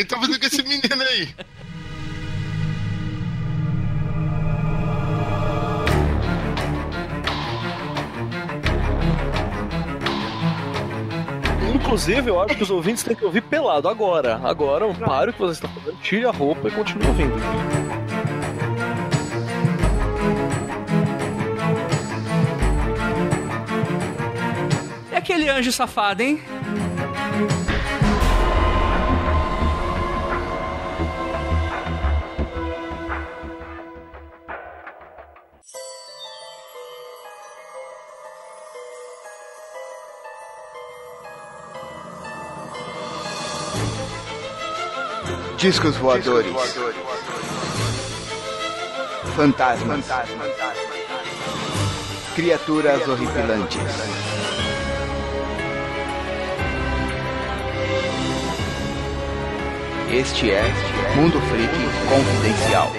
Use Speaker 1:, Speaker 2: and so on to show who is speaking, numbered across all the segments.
Speaker 1: que ele tá fazendo com esse menino aí?
Speaker 2: Inclusive, eu acho que os ouvintes têm que ouvir pelado agora. Agora, um pare o que você está fazendo, tire a roupa e continue ouvindo.
Speaker 3: E aquele anjo safado, hein?
Speaker 4: Discos voadores. Fantasmas. Criaturas horripilantes. Este é Mundo Freak Confidencial.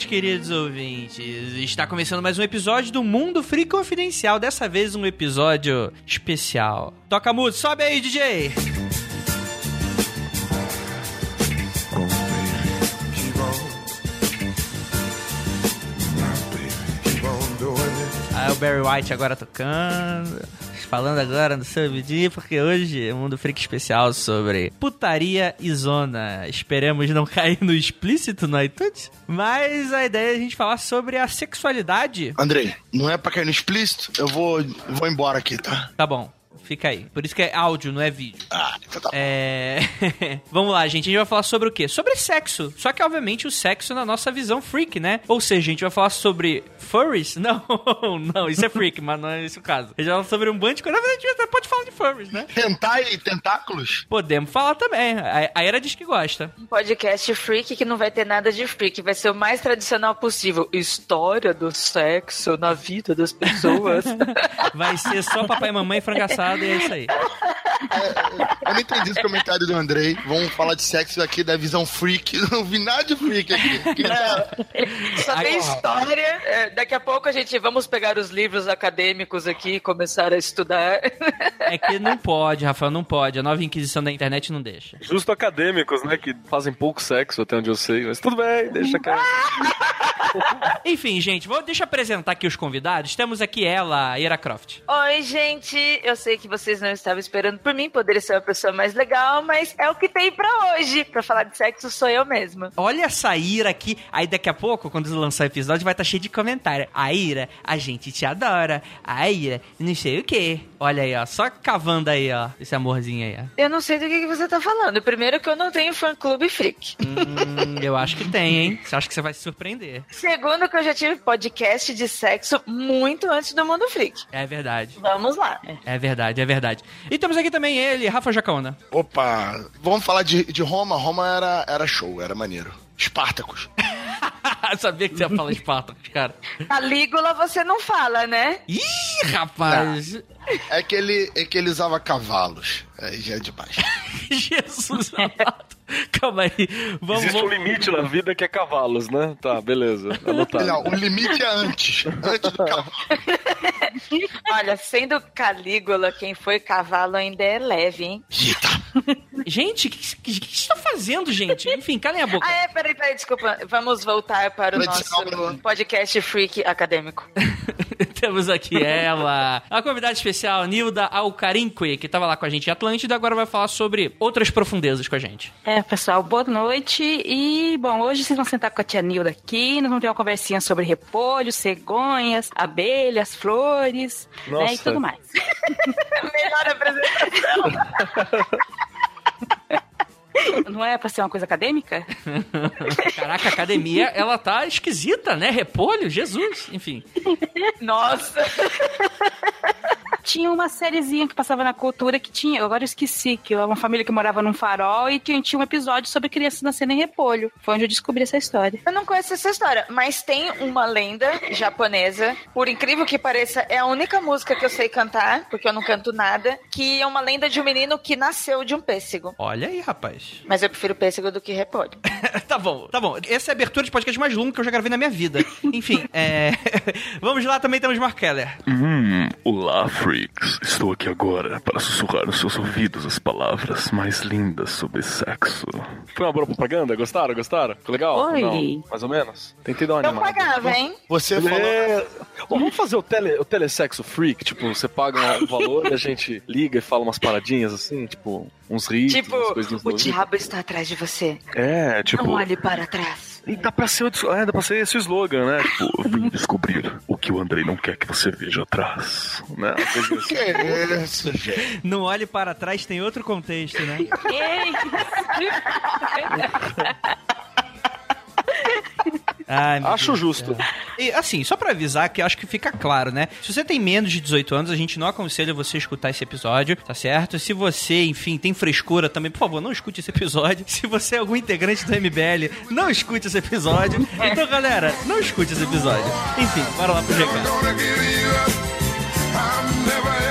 Speaker 3: Noites, queridos ouvintes. Está começando mais um episódio do Mundo Free Confidencial. Dessa vez um episódio especial. Toca música, sobe aí, DJ. Aí o Barry White agora tocando. Falando agora no seu vídeo, porque hoje é um Mundo Freak especial sobre putaria e zona. Esperemos não cair no explícito no iTunes. Mas a ideia é a gente falar sobre a sexualidade.
Speaker 1: Andrei, não é pra cair no explícito? Eu vou, vou embora aqui, tá?
Speaker 3: Tá bom. Fica aí. Por isso que é áudio, não é vídeo.
Speaker 1: Ah, então tá.
Speaker 3: É. Vamos lá, gente. A gente vai falar sobre o quê? Sobre sexo. Só que, obviamente, o sexo na nossa visão freak, né? Ou seja, a gente vai falar sobre furries? Não, não, isso é freak, mas não é esse o caso. A gente vai falar sobre um bando de coisa. Na verdade, a gente até pode falar de furries, né?
Speaker 1: Hentai e tentáculos?
Speaker 3: Podemos falar também. A a Era diz que gosta.
Speaker 5: Um podcast freak que não vai ter nada de freak, vai ser o mais tradicional possível. História do sexo na vida das pessoas.
Speaker 3: Vai ser só papai e mamãe frangaçado e é isso aí.
Speaker 1: É, eu não entendi esse comentário do Andrei. Vamos falar de sexo aqui da visão freak. Eu não vi nada de freak aqui. Tá-
Speaker 5: Só tem história. É, daqui a pouco a gente vamos pegar os livros acadêmicos aqui e começar a estudar.
Speaker 3: É que não pode, Rafael, não pode. A nova inquisição da internet não deixa.
Speaker 2: Justo acadêmicos, né? Que fazem pouco sexo, até onde eu sei. Mas tudo bem, deixa quieto.
Speaker 3: Enfim, gente, vou, deixa eu apresentar aqui os convidados. Temos aqui ela, Ira Croft.
Speaker 5: Oi, gente. Eu sei que vocês não estavam esperando por mim, poderia ser uma pessoa mais legal, mas é o que tem pra hoje. Pra falar de sexo sou eu mesma.
Speaker 3: Olha essa Ira aqui. Aí daqui a pouco, quando lançar o episódio, vai estar cheio de comentário. A Ira, a gente te adora. A Ira, não sei o quê. Olha aí, ó. Só cavando aí, ó. Esse amorzinho aí, ó.
Speaker 5: Eu não sei do que, que você tá falando. Primeiro que eu não tenho fã-clube freak.
Speaker 3: Hum, eu acho que tem, hein? Você acha que você vai se surpreender.
Speaker 5: Segundo que eu já tive podcast de sexo muito antes do Mundo Freak.
Speaker 3: É verdade.
Speaker 5: Vamos lá.
Speaker 3: É verdade, é verdade. E temos aqui também ele, Rafa Jacaona.
Speaker 1: Opa, vamos falar de, de Roma. Roma era, era show, era maneiro. Espartacus.
Speaker 3: Sabia que você ia falar Espartacus, cara.
Speaker 5: Calígula você não fala, né?
Speaker 3: Ih, rapaz!
Speaker 1: É que ele, é que ele usava cavalos. Aí já é demais.
Speaker 3: Jesus amado. Calma aí. Vamos,
Speaker 2: Existe um
Speaker 3: vamos...
Speaker 2: limite na vida que é cavalos, né? Tá, beleza. Anotado.
Speaker 1: Não, o limite é antes. Antes do cavalo.
Speaker 5: Olha, sendo Calígula, quem foi cavalo ainda é leve, hein?
Speaker 1: Eita.
Speaker 3: Gente, o que, que, estão fazendo, gente? Enfim, calem a boca.
Speaker 5: Ah, é, peraí, peraí, desculpa. Vamos voltar para o nosso podcast freak acadêmico.
Speaker 3: Temos aqui ela, a convidada especial, Nilda Alcarinque, que tava lá com a gente em Atlântida, agora vai falar sobre outras profundezas com a gente.
Speaker 6: É, pessoal, boa noite. E, bom, hoje vocês vão sentar com a tia Nilda aqui. Nós vamos ter uma conversinha sobre repolho, cegonhas, abelhas, flores, né, e tudo mais.
Speaker 5: Melhor apresentação.
Speaker 6: Não é pra ser uma coisa acadêmica?
Speaker 3: Caraca, a academia, ela tá esquisita, né? Repolho, Jesus, enfim.
Speaker 5: Nossa.
Speaker 6: tinha uma sériezinha que passava na cultura que tinha, agora eu esqueci, que é uma família que morava num farol e tinha, tinha um episódio sobre crianças nascendo em repolho. Foi onde eu descobri essa história.
Speaker 5: Eu não conheço essa história, mas tem uma lenda japonesa, por incrível que pareça, é a única música que eu sei cantar, porque eu não canto nada, que é uma lenda de um menino que nasceu de um pêssego.
Speaker 3: Olha aí, rapaz.
Speaker 5: Mas eu prefiro pêssego do que repolho.
Speaker 3: tá bom, tá bom. Essa é a abertura de podcast mais longa que eu já gravei na minha vida. Enfim, é... vamos lá, também temos Mark Keller.
Speaker 7: Hum, olá, freaks. Estou aqui agora para sussurrar nos seus ouvidos as palavras mais lindas sobre sexo.
Speaker 2: Foi uma boa propaganda? Gostaram? Gostaram? Ficou legal?
Speaker 6: Oi.
Speaker 2: Não, mais ou menos? Tentei dar uma
Speaker 5: Eu
Speaker 2: animada.
Speaker 5: pagava, hein?
Speaker 1: Você falou.
Speaker 2: É... Vamos fazer o, tele, o telesexo freak? Tipo, você paga um valor e a gente liga e fala umas paradinhas assim, tipo, uns ritos,
Speaker 5: Tipo,
Speaker 2: umas
Speaker 5: o diabo está atrás de você.
Speaker 2: É, tipo.
Speaker 5: Não olhe para trás.
Speaker 2: E dá pra ser, o- é, dá pra ser esse slogan, né? Tipo,
Speaker 7: Eu vim descobrir o que o Andrei não quer que você veja atrás.
Speaker 2: né? Assim.
Speaker 1: Que é isso, gente?
Speaker 3: Não olhe para trás, tem outro contexto, né?
Speaker 6: Ei!
Speaker 3: Ai,
Speaker 2: Acho justo.
Speaker 3: E assim, só pra avisar que eu acho que fica claro, né? Se você tem menos de 18 anos, a gente não aconselha você escutar esse episódio, tá certo? Se você, enfim, tem frescura também, por favor, não escute esse episódio. Se você é algum integrante do MBL, não escute esse episódio. Então, galera, não escute esse episódio. Enfim, bora lá pro recado.
Speaker 8: I'm never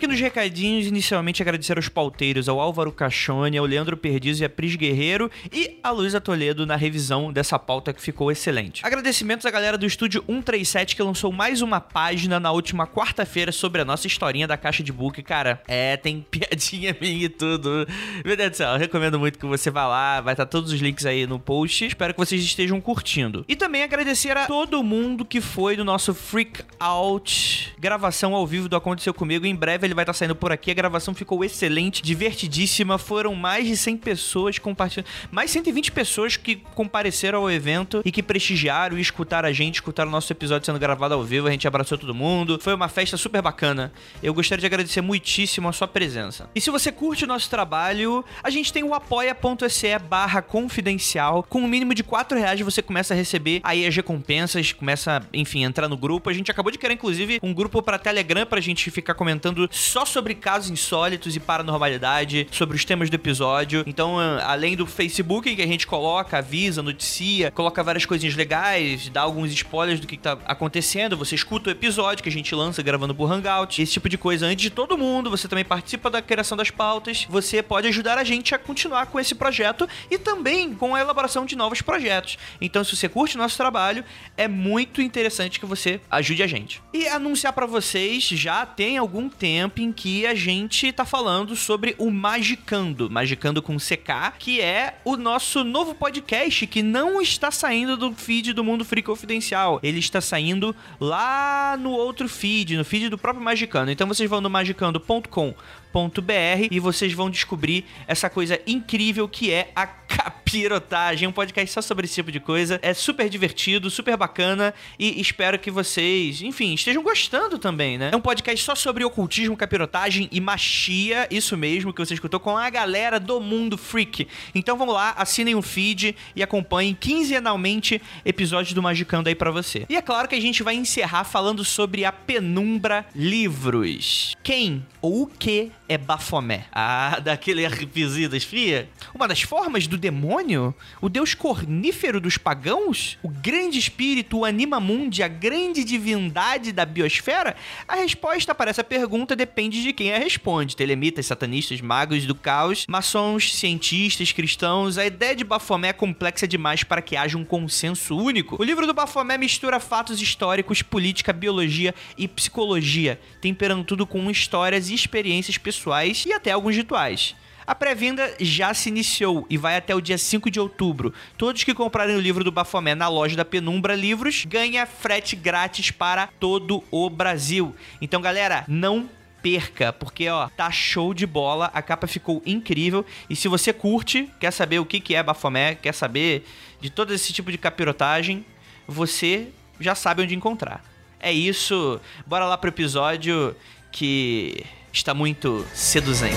Speaker 3: aqui nos recadinhos, inicialmente agradecer aos pauteiros, ao Álvaro Cachone, ao Leandro Perdiz e a Pris Guerreiro e a Luísa Toledo na revisão dessa pauta que ficou excelente. Agradecimentos à galera do Estúdio 137 que lançou mais uma página na última quarta-feira sobre a nossa historinha da caixa de book. Cara, é, tem piadinha minha e tudo. Meu Deus do céu, eu recomendo muito que você vá lá, vai estar todos os links aí no post. Espero que vocês estejam curtindo. E também agradecer a todo mundo que foi do nosso Freak Out gravação ao vivo do Aconteceu Comigo. Em breve ele vai estar saindo por aqui. A gravação ficou excelente, divertidíssima. Foram mais de 100 pessoas compartilhando. Mais 120 pessoas que compareceram ao evento e que prestigiaram e escutaram a gente, escutaram o nosso episódio sendo gravado ao vivo. A gente abraçou todo mundo. Foi uma festa super bacana. Eu gostaria de agradecer muitíssimo a sua presença. E se você curte o nosso trabalho, a gente tem o apoia.se barra confidencial. Com o mínimo de 4 reais você começa a receber aí as recompensas, começa, enfim, a entrar no grupo. A gente acabou de criar, inclusive, um grupo para Telegram pra gente ficar comentando só sobre casos insólitos e paranormalidade, sobre os temas do episódio. Então, ah, além do Facebook que a gente coloca, avisa, noticia, coloca várias coisinhas legais, dá alguns spoilers do que tá acontecendo, você escuta o episódio que a gente lança gravando por Hangout, esse tipo de coisa antes de todo mundo, você também participa da criação das pautas, você pode ajudar a gente a continuar com esse projeto e também com a elaboração de novos projetos. Então, se você curte o nosso trabalho, é muito interessante que você ajude a gente. E anunciar pra vocês, já tem algum tempo em que a gente tá falando sobre o Magicando, Magicando com CK, que é o nosso novo podcast que não está saindo do feed do Mundo Free Confidencial. Ele está saindo lá no outro feed, no feed do próprio Magicando. Então vocês vão no magicando.com .br e vocês vão descobrir essa coisa incrível que é a capirotagem, um podcast só sobre esse tipo de coisa. É super divertido, super bacana e espero que vocês, enfim, estejam gostando também, né? É um podcast só sobre ocultismo, capirotagem e machia, isso mesmo que você escutou com a galera do mundo freak. Então vamos lá, assinem o feed e acompanhem quinzenalmente episódios do Magicando aí pra você. E é claro que a gente vai encerrar falando sobre a Penumbra Livros. Quem ou o que é Bafomé? Ah, daquele arrepizidas, fia? Uma das formas do demônio? O deus cornífero dos pagãos? O grande espírito, o animamundi, a grande divindade da biosfera? A resposta para essa pergunta depende de quem a responde. Telemitas, satanistas, magos do caos, maçons, cientistas, cristãos. A ideia de Bafomé é complexa demais para que haja um consenso único. O livro do Bafomé mistura fatos históricos, política, biologia e psicologia, temperando tudo com histórias e experiências pessoais e até alguns rituais. A pré-venda já se iniciou e vai até o dia 5 de outubro. Todos que comprarem o livro do Bafomé na loja da Penumbra Livros ganha frete grátis para todo o Brasil. Então, galera, não perca, porque ó, tá show de bola, a capa ficou incrível e se você curte, quer saber o que que é Bafomé, quer saber de todo esse tipo de capirotagem, você já sabe onde encontrar. É isso, bora lá pro episódio que está muito seduzente.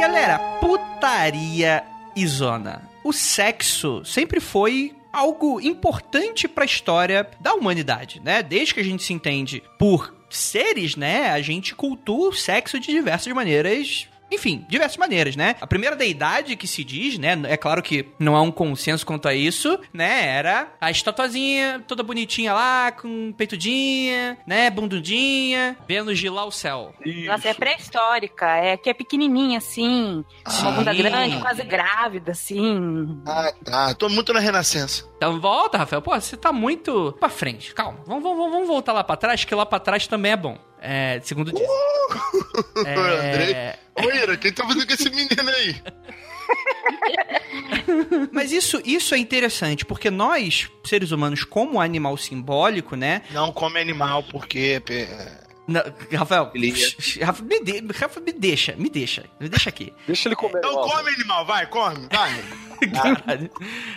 Speaker 3: Galera, putaria e zona. O sexo sempre foi algo importante pra história da humanidade, né? Desde que a gente se entende por seres, né? A gente cultua o sexo de diversas maneiras enfim, diversas maneiras, né? A primeira deidade que se diz, né? É claro que não há um consenso quanto a isso, né? Era a estatuazinha toda bonitinha lá, com peitudinha, né? Bundudinha, Vênus de lá o céu.
Speaker 6: Nossa, é pré-histórica, é que é pequenininha assim, uma bunda
Speaker 3: Sim.
Speaker 6: grande, quase grávida assim.
Speaker 1: Ah, tá. Tô muito na Renascença.
Speaker 3: Então volta, Rafael. Pô, você tá muito pra frente. Calma. Vamos, vamos, vamos voltar lá pra trás, que lá pra trás também é bom. É, segundo diz.
Speaker 1: Andrei.
Speaker 3: É...
Speaker 1: Ô, Ira, quem tá fazendo com esse menino aí?
Speaker 3: Mas isso, isso é interessante, porque nós, seres humanos, como animal simbólico, né?
Speaker 1: Não come animal, porque...
Speaker 3: Não, Rafael, Rafa, me, de, Rafa, me deixa, me deixa, me deixa aqui.
Speaker 2: Deixa ele comer.
Speaker 1: Então
Speaker 2: ó.
Speaker 1: come animal, vai, come, vai.
Speaker 3: Caralho.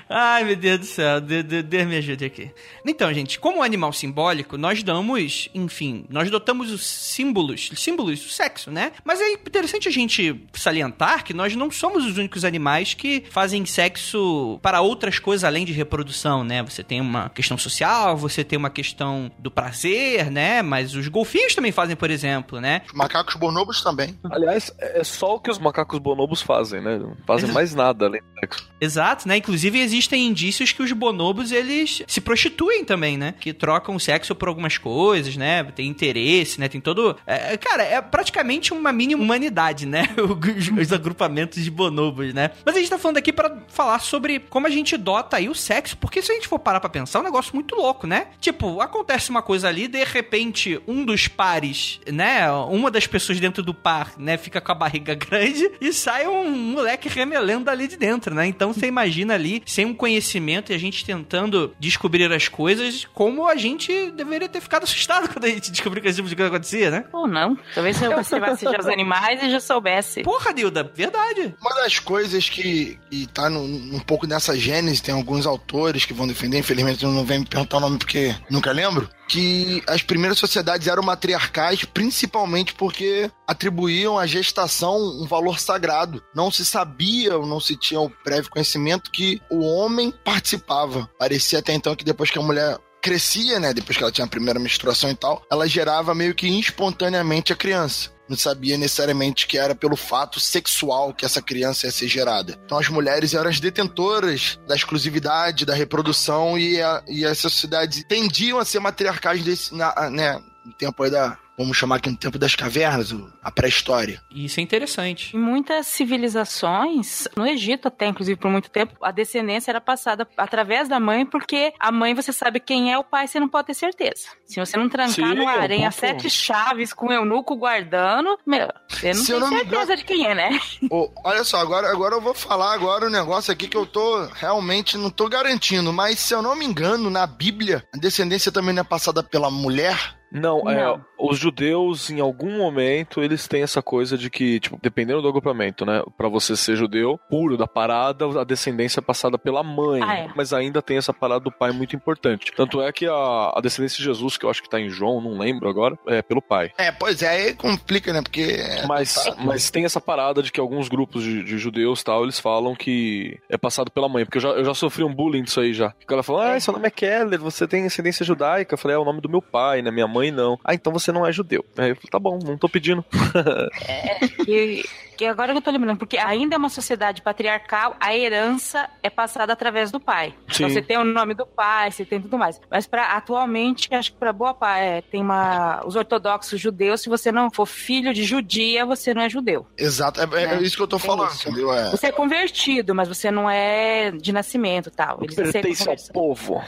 Speaker 3: Ai, meu Deus do céu, Deus, Deus, Deus me ajude aqui. Então, gente, como animal simbólico, nós damos, enfim, nós dotamos os símbolos, símbolos do sexo, né? Mas é interessante a gente salientar que nós não somos os únicos animais que fazem sexo para outras coisas além de reprodução, né? Você tem uma questão social, você tem uma questão do prazer, né? Mas os golfinhos também fazem, por exemplo, né?
Speaker 1: Os macacos bonobos também.
Speaker 2: Aliás, é só o que os macacos bonobos fazem, né? Não fazem mais nada além do sexo.
Speaker 3: Exato, né? Inclusive existem indícios que os bonobos eles se prostituem também, né? Que trocam sexo por algumas coisas, né? Tem interesse, né? Tem todo. é, cara, é praticamente uma mini humanidade, né? Os, os agrupamentos de bonobos, né? Mas a gente tá falando aqui pra falar sobre como a gente dota aí o sexo, porque se a gente for parar pra pensar, é um negócio muito louco, né? Tipo, acontece uma coisa ali, de repente, um dos pares, né? Uma das pessoas dentro do par, né? Fica com a barriga grande e sai um moleque remelendo ali de dentro, né? Então você imagina ali, sem um conhecimento e a gente tentando descobrir as coisas, como a gente deveria ter ficado assustado quando a gente descobriu que esse tipo de coisa acontecia, né?
Speaker 6: Ou não. Talvez se eu observasse já os animais e já soubesse.
Speaker 3: Porra, Dilda, verdade.
Speaker 1: Uma das coisas que, que tá no- um pouco nessa gênese, tem alguns autores que vão defender, infelizmente não venho me perguntar o nome porque nunca lembro, que as primeiras sociedades eram matriarcais principalmente porque atribuíam à gestação um valor sagrado. Não se sabia, ou não se tinha o prévio conhecimento que o homem participava. Parecia até então que depois que a mulher crescia, né, depois que ela tinha a primeira menstruação e tal, ela gerava meio que espontaneamente a criança não sabia necessariamente que era pelo fato sexual que essa criança ia ser gerada. Então as mulheres eram as detentoras da exclusividade, da reprodução e, a- e sociedades tendiam a ser matriarcais desse, na, né, no tempo aí da, vamos chamar aqui no tempo das cavernas, o- a pré-história.
Speaker 3: Isso é interessante.
Speaker 6: Em muitas civilizações, no Egito até, inclusive por muito tempo, a descendência era passada através da mãe, porque a mãe você sabe quem é, o pai você não pode ter certeza. Se você não trancar
Speaker 2: Sim,
Speaker 6: no aranha
Speaker 2: ponto.
Speaker 6: sete chaves com o eunuco guardando, meu, você não
Speaker 1: Se
Speaker 6: tem
Speaker 1: não
Speaker 6: certeza de quem é, né?
Speaker 1: Ô, olha só, agora, agora eu vou falar agora um negócio aqui que eu tô realmente não tô garantindo, mas se eu não me engano, na Bíblia, a descendência também não é passada pela mulher.
Speaker 2: Não, é,
Speaker 6: Não.
Speaker 2: os judeus, em algum momento, eles têm essa coisa de que, tipo, dependendo do agrupamento, né? Pra você ser judeu, puro da parada, a descendência é passada pela mãe.
Speaker 6: Ah, é.
Speaker 2: Mas ainda tem essa parada do pai muito importante. Tanto é que a, a descendência de Jesus, que eu acho que tá em João, não lembro agora, é pelo pai.
Speaker 1: É, pois é, aí complica, né? Porque. é-
Speaker 2: Mas, mas tem essa parada de que alguns grupos de, de judeus tal, eles falam que é passado pela mãe. Porque eu já, eu já sofri um bullying disso aí já. O cara falou, ah, seu nome é Keller, você tem ascendência judaica. Eu falei, é o nome do meu pai, né? Minha mãe não. Ah, então você não é judeu. Aí eu falei, tá bom, não tô pedindo.
Speaker 6: Que, que agora que eu tô lembrando, porque ainda é uma sociedade patriarcal, a herança é passada através do pai. Então você tem o nome do pai, você tem tudo mais. Mas para atualmente, acho que para boa parte, é, tem uma os ortodoxos judeus, se você não for filho de judia, você não é judeu.
Speaker 1: Exato, é, é
Speaker 6: É,
Speaker 1: isso que eu tô
Speaker 6: tem
Speaker 1: falando,
Speaker 6: isso.
Speaker 1: entendeu? É.
Speaker 6: Você é convertido, mas você não é de nascimento e tal. Eles
Speaker 2: Pertence ao povo.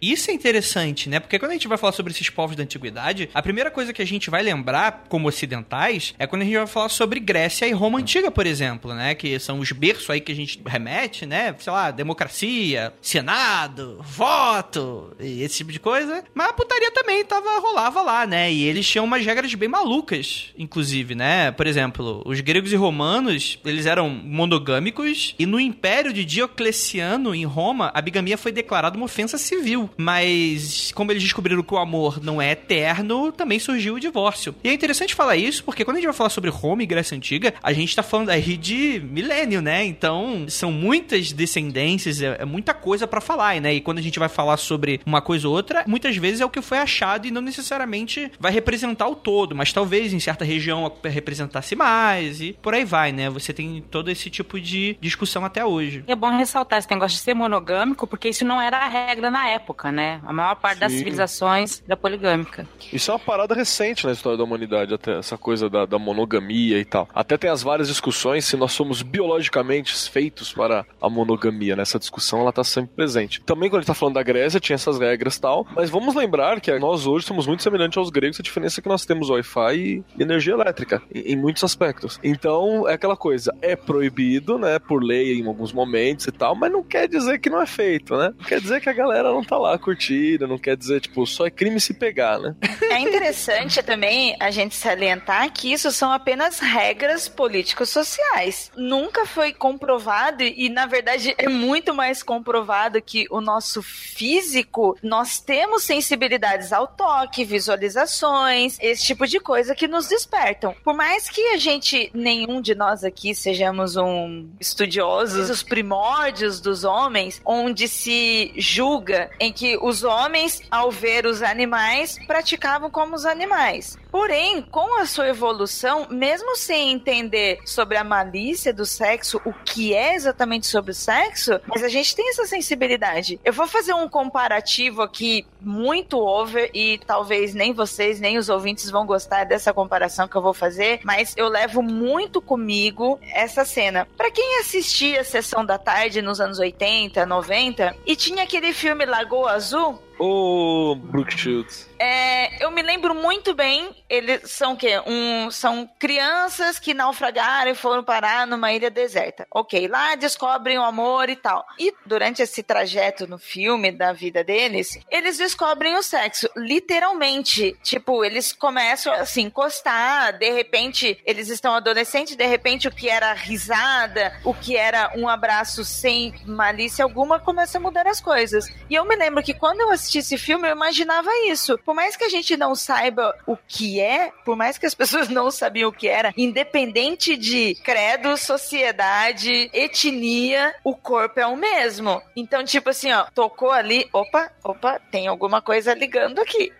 Speaker 3: Isso é interessante, né? Porque quando a gente vai falar sobre esses povos da antiguidade, a primeira coisa que a gente vai lembrar, como ocidentais, é quando a gente vai falar sobre Grécia e Roma Antiga, por exemplo, né? Que são os berços aí que a gente remete, né? Sei lá, democracia, senado, voto, esse tipo de coisa. Mas a putaria também tava, rolava lá, né? E eles tinham umas regras bem malucas, inclusive, né? Por exemplo, os gregos e romanos, eles eram monogâmicos, e no Império de Diocleciano, em Roma, a bigamia foi declarada uma ofensa civil. Mas, como eles descobriram que o amor não é eterno, também surgiu o divórcio. E é interessante falar isso, porque quando a gente vai falar sobre Roma e Grécia Antiga, a gente tá falando aí de milênio, né? Então, são muitas descendências, é, é muita coisa pra falar, né? E quando a gente vai falar sobre uma coisa ou outra, muitas vezes é o que foi achado e não necessariamente vai representar o todo, mas talvez em certa região representasse mais e por aí vai, né? Você tem todo esse tipo de discussão até hoje.
Speaker 6: É bom ressaltar esse negócio de ser monogâmico, porque isso não era a regra na época, né? A maior parte das
Speaker 2: Sim.
Speaker 6: civilizações era poligâmica.
Speaker 2: Isso é uma parada recente na história da humanidade, até essa coisa da, da monogamia e tal. Até tem as várias discussões se nós somos biologicamente feitos para a monogamia, né? Essa discussão ela tá sempre presente. Também quando a gente tá falando da Grécia, tinha essas regras e tal, mas vamos lembrar que nós hoje somos muito semelhantes aos gregos, a diferença é que nós temos Wi-Fi e energia elétrica, em, em muitos aspectos. Então, é aquela coisa, é proibido, né, por lei em alguns momentos e tal, mas não quer dizer que não é feito, né? Não quer dizer que a galera não tá lá curtindo, não quer dizer, tipo, só é crime se pegar, né?
Speaker 5: É interessante também a gente salientar que isso são apenas regras políticos sociais. Nunca foi comprovado e na verdade é muito mais comprovado que o nosso físico, nós temos sensibilidades ao toque, visualizações, esse tipo de coisa que nos despertam. Por mais que a gente nenhum de nós aqui sejamos um estudiosos dos primórdios dos homens, onde se julga em que os homens ao ver os animais praticavam como os animais. Porém, com a sua evolução, mesmo sem entender sobre a malícia do sexo, o que é exatamente sobre o sexo, mas a gente tem essa sensibilidade. Eu vou fazer um comparativo aqui muito over e talvez nem vocês nem os ouvintes vão gostar dessa comparação que eu vou fazer, mas eu levo muito comigo essa cena. Pra quem assistia a sessão da tarde nos anos 80, 90 e tinha aquele filme Lagoa Azul,
Speaker 2: Ô, Brooke Shields.
Speaker 5: é, eu me lembro muito bem, eles são o quê? Um, são crianças que naufragaram e foram parar numa ilha deserta. Ok, lá descobrem o amor e tal. E durante esse trajeto no filme da vida deles, eles descobrem o sexo, literalmente. Tipo, eles começam a se encostar, de repente eles estão adolescentes, de repente o que era risada, o que era um abraço sem malícia alguma, começa a mudar as coisas. E eu me lembro que quando eu assisti esse filme, eu imaginava isso. Por mais que a gente não saiba o que é, por mais que as pessoas não sabiam o que era, independente de credo, sociedade, etnia, o corpo é o mesmo. Então, tipo assim, ó, tocou ali, opa, opa, tem alguma coisa ligando aqui.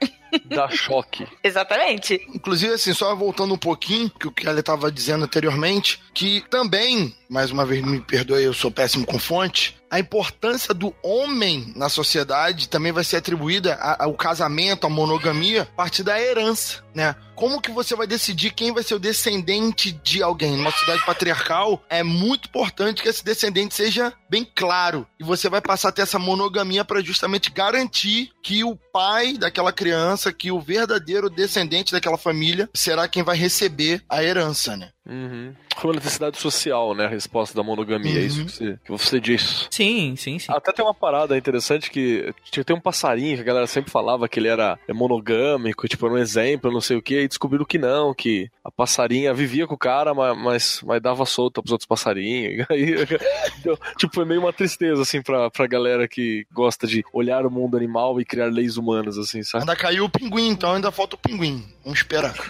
Speaker 2: Dá choque.
Speaker 5: Exatamente.
Speaker 1: Inclusive, assim, só voltando um pouquinho, que o que ela estava dizendo anteriormente, que também, mais uma vez, me perdoe, eu sou péssimo com fonte, a importância do homem na sociedade também vai ser atribuída ao casamento, à monogamia, a partir da herança, né? Como que você vai decidir quem vai ser o descendente de alguém? Numa sociedade patriarcal, é muito importante que esse descendente seja bem claro. E você vai passar a ter essa monogamia para justamente garantir que o pai daquela criança, que o verdadeiro descendente daquela família, será quem vai receber a herança, né?
Speaker 2: Uhum. Foi uma necessidade social, né? Resposta da monogamia, é isso
Speaker 1: Uhum.
Speaker 2: que você, que você disse.
Speaker 3: Sim, sim, sim.
Speaker 2: Até tem uma parada interessante que tinha tem um passarinho que a galera sempre falava que ele era monogâmico, tipo, era um exemplo, não sei o que, e descobriram que não, que a passarinha vivia com o cara, ma- mas, mas, dava solta pros outros passarinhos. E aí, deu- tipo, foi meio uma tristeza, assim, pra, pra galera que gosta de olhar o mundo animal e criar leis humanas, assim, sabe?
Speaker 1: Ainda caiu o pinguim, então ainda falta o pinguim. Vamos esperar.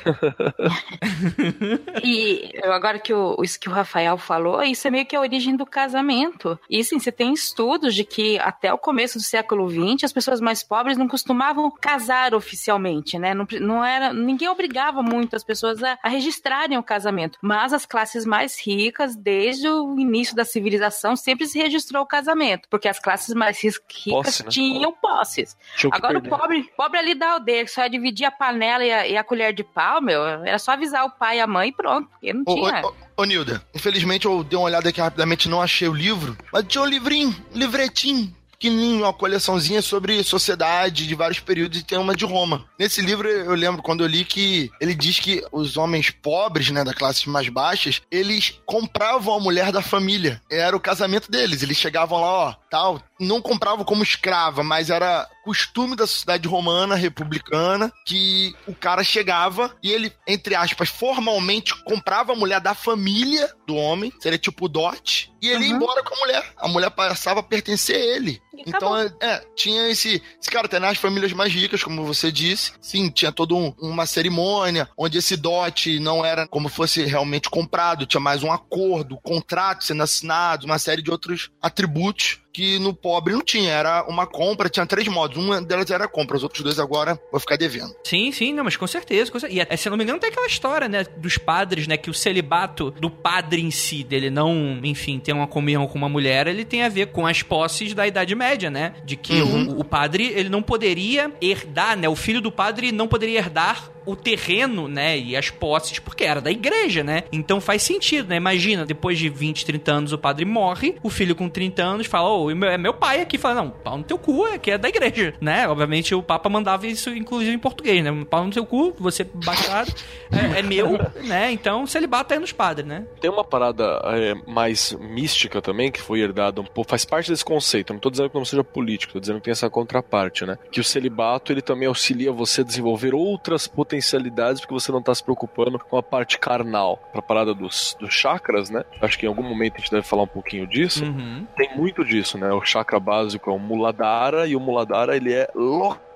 Speaker 6: E agora que o, isso que o Rafael falou, isso é meio que a origem do casamento. E sim, você tem estudos de que até o começo do século XX as pessoas mais pobres não costumavam casar oficialmente, né? Não, não era, ninguém obrigava muito as pessoas a, a registrarem o casamento. Mas as classes mais ricas, desde o início da civilização, sempre se registrou o casamento, porque as classes mais ricas
Speaker 2: Posse, né?
Speaker 6: tinham posses.
Speaker 2: O
Speaker 6: Agora o
Speaker 2: perder.
Speaker 6: pobre, pobre ali da aldeia, que só ia dividir a panela e a, e a colher de pau, meu, era só avisar o pai e a mãe e pronto. Porque não
Speaker 1: Ô,
Speaker 6: tinha.
Speaker 1: ô, ô, Nilda, infelizmente eu dei uma olhada aqui rapidamente, não achei o livro, mas tinha um livrinho, um livretinho, pequenininho, uma coleçãozinha sobre sociedade de vários períodos e tem uma de Roma. Nesse livro eu lembro quando eu li que ele diz que os homens pobres, né, da classe mais baixas, eles compravam a mulher da família. Era o casamento deles. Eles chegavam lá, ó, tal, não compravam como escrava, mas era costume da sociedade romana republicana que o cara chegava e ele, entre aspas, formalmente comprava a mulher da família do homem, seria tipo o dote, e ele ia
Speaker 6: Uhum.
Speaker 1: embora com a mulher. A mulher passava a pertencer a ele. Então, é, é, tinha esse, esse cara, até nas famílias mais ricas, como você disse, sim, tinha toda um- uma cerimônia, onde esse dote não era como fosse realmente comprado, tinha mais um acordo, contrato sendo assinado, uma série de outros atributos que no pobre não tinha, era uma compra, tinha três modos, uma delas era compra, os outros dois agora vou ficar devendo.
Speaker 3: Sim, sim, não, mas com certeza. Com certeza. E eh, se eu não me engano, tem aquela história, né, dos padres, né, que o celibato do padre em si, dele não, enfim, ter uma comunhão com uma mulher, ele tem a ver com as posses da Idade Média, né? De que
Speaker 1: Uhum.
Speaker 3: o, o padre, ele não poderia herdar, né? O filho do padre não poderia herdar o terreno, né, e as posses, porque era da igreja, né? Então faz sentido, né? Imagina, depois de 20, 30 anos o padre morre, o filho com 30 anos fala, ô, meu- é meu pai aqui, fala, não, pau no teu cu, é que é da igreja, né? Obviamente o Papa mandava isso, inclusive em português, né? Pau no teu cu, você bastardo, é, é meu, né? Então celibato é nos padres, né?
Speaker 2: Tem uma parada é, mais mística também, que foi herdada um pouco, faz parte desse conceito. Eu não tô dizendo que não seja político, tô dizendo que tem essa contraparte, né? Que o celibato, ele também auxilia você a desenvolver outras potencialidades, porque você não tá se preocupando com a parte carnal. Pra parada dos, dos chakras, né? Acho que em algum momento a gente deve falar um pouquinho disso.
Speaker 3: Uhum.
Speaker 2: Tem muito disso, né? O chakra básico é o Muladhara, e o Muladhara, ele é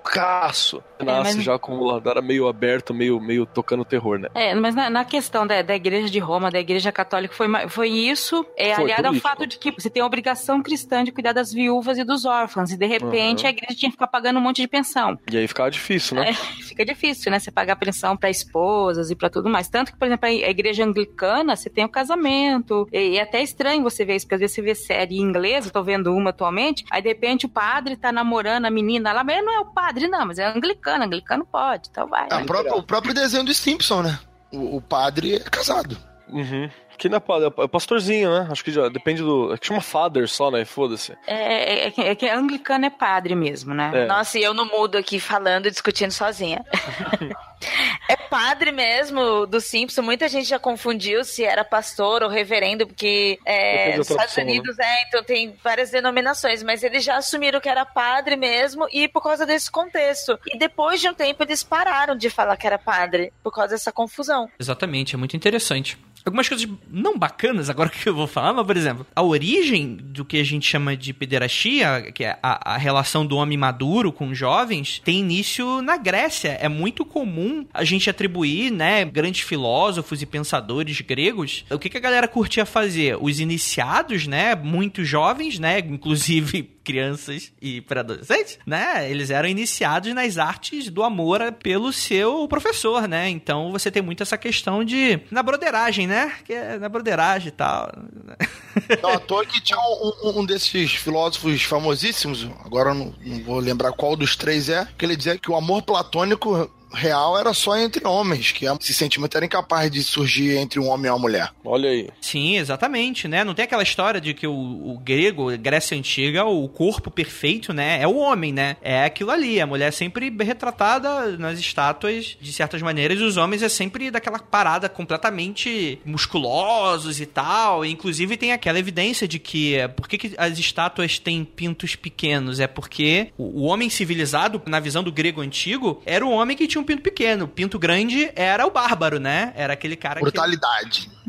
Speaker 2: loucaço. Nasce
Speaker 6: mas-
Speaker 2: já com o Muladhara meio aberto, meio, meio tocando terror, né?
Speaker 6: É, mas na, na questão da, da igreja de Roma, da igreja católica, foi, foi isso, é,
Speaker 2: Foi,
Speaker 6: aliado ao fato de que você tem a obrigação cristã de cuidar das viúvas e dos órfãos, e de repente
Speaker 2: Uhum.
Speaker 6: a igreja tinha que ficar pagando um monte de pensão.
Speaker 2: E aí ficava difícil, né?
Speaker 6: É, fica difícil, né? Você pagar pensão para esposas e para tudo mais. Tanto que, por exemplo, a a igreja anglicana, você tem o casamento. E, e é até estranho você ver isso, porque às vezes você vê série em inglês, eu tô vendo uma atualmente, aí de repente o padre tá namorando a menina lá, mas não é o padre, não, mas é anglicano, anglicano pode, então vai.
Speaker 1: É, a própria- o próprio desenho do Simpson, né? O, o padre é casado.
Speaker 2: Uhum. Que não é é pastorzinho, né? Acho que já depende do. É que chama father só, né? Foda-se.
Speaker 6: É, é, que- é que anglicano é padre mesmo, né?
Speaker 2: É.
Speaker 5: Nossa, e eu no mudo aqui falando e discutindo sozinha. é padre mesmo do Simpson. Muita gente já confundiu se era pastor ou reverendo, porque é, nos Estados
Speaker 2: tradução,
Speaker 5: Unidos é, então tem várias denominações, mas eles já assumiram que era padre mesmo e por causa desse contexto. E depois de um tempo eles pararam de falar que era padre por causa dessa confusão.
Speaker 3: Exatamente, é muito interessante. Algumas coisas não bacanas agora que eu vou falar, mas, por exemplo, a origem do que a gente chama de pederastia, que é a, a relação do homem maduro com jovens, tem início na Grécia. É muito comum a gente atribuir, né, grandes filósofos e pensadores gregos. O que, que a galera curtia fazer? Os iniciados, né, muito jovens, né, inclusive crianças e pré-adolescentes, né? Eles eram iniciados nas artes do amor pelo seu professor, né? Então você tem muito essa questão de na broderagem, né? Que é na broderagem e tal.
Speaker 1: Não, à toa que tinha um, um- desses filósofos famosíssimos, agora não, não vou lembrar qual dos três é, que ele dizia que o amor platônico real era só entre homens, que esse sentimento era incapaz de surgir entre um homem e uma mulher.
Speaker 2: Olha aí.
Speaker 3: Sim, exatamente, né? Não tem aquela história de que o, o grego, Grécia Antiga, o corpo perfeito, né? É o homem, né? É aquilo ali. A mulher é sempre retratada nas estátuas de certas maneiras. E os homens é sempre daquela parada completamente musculosos e tal. Inclusive tem aquela evidência de que... é, Por que, que as estátuas têm pintos pequenos? É porque o, o homem civilizado, na visão do grego antigo, era o homem que tinha um pinto pequeno. O pinto grande era o bárbaro, né? Era aquele cara que...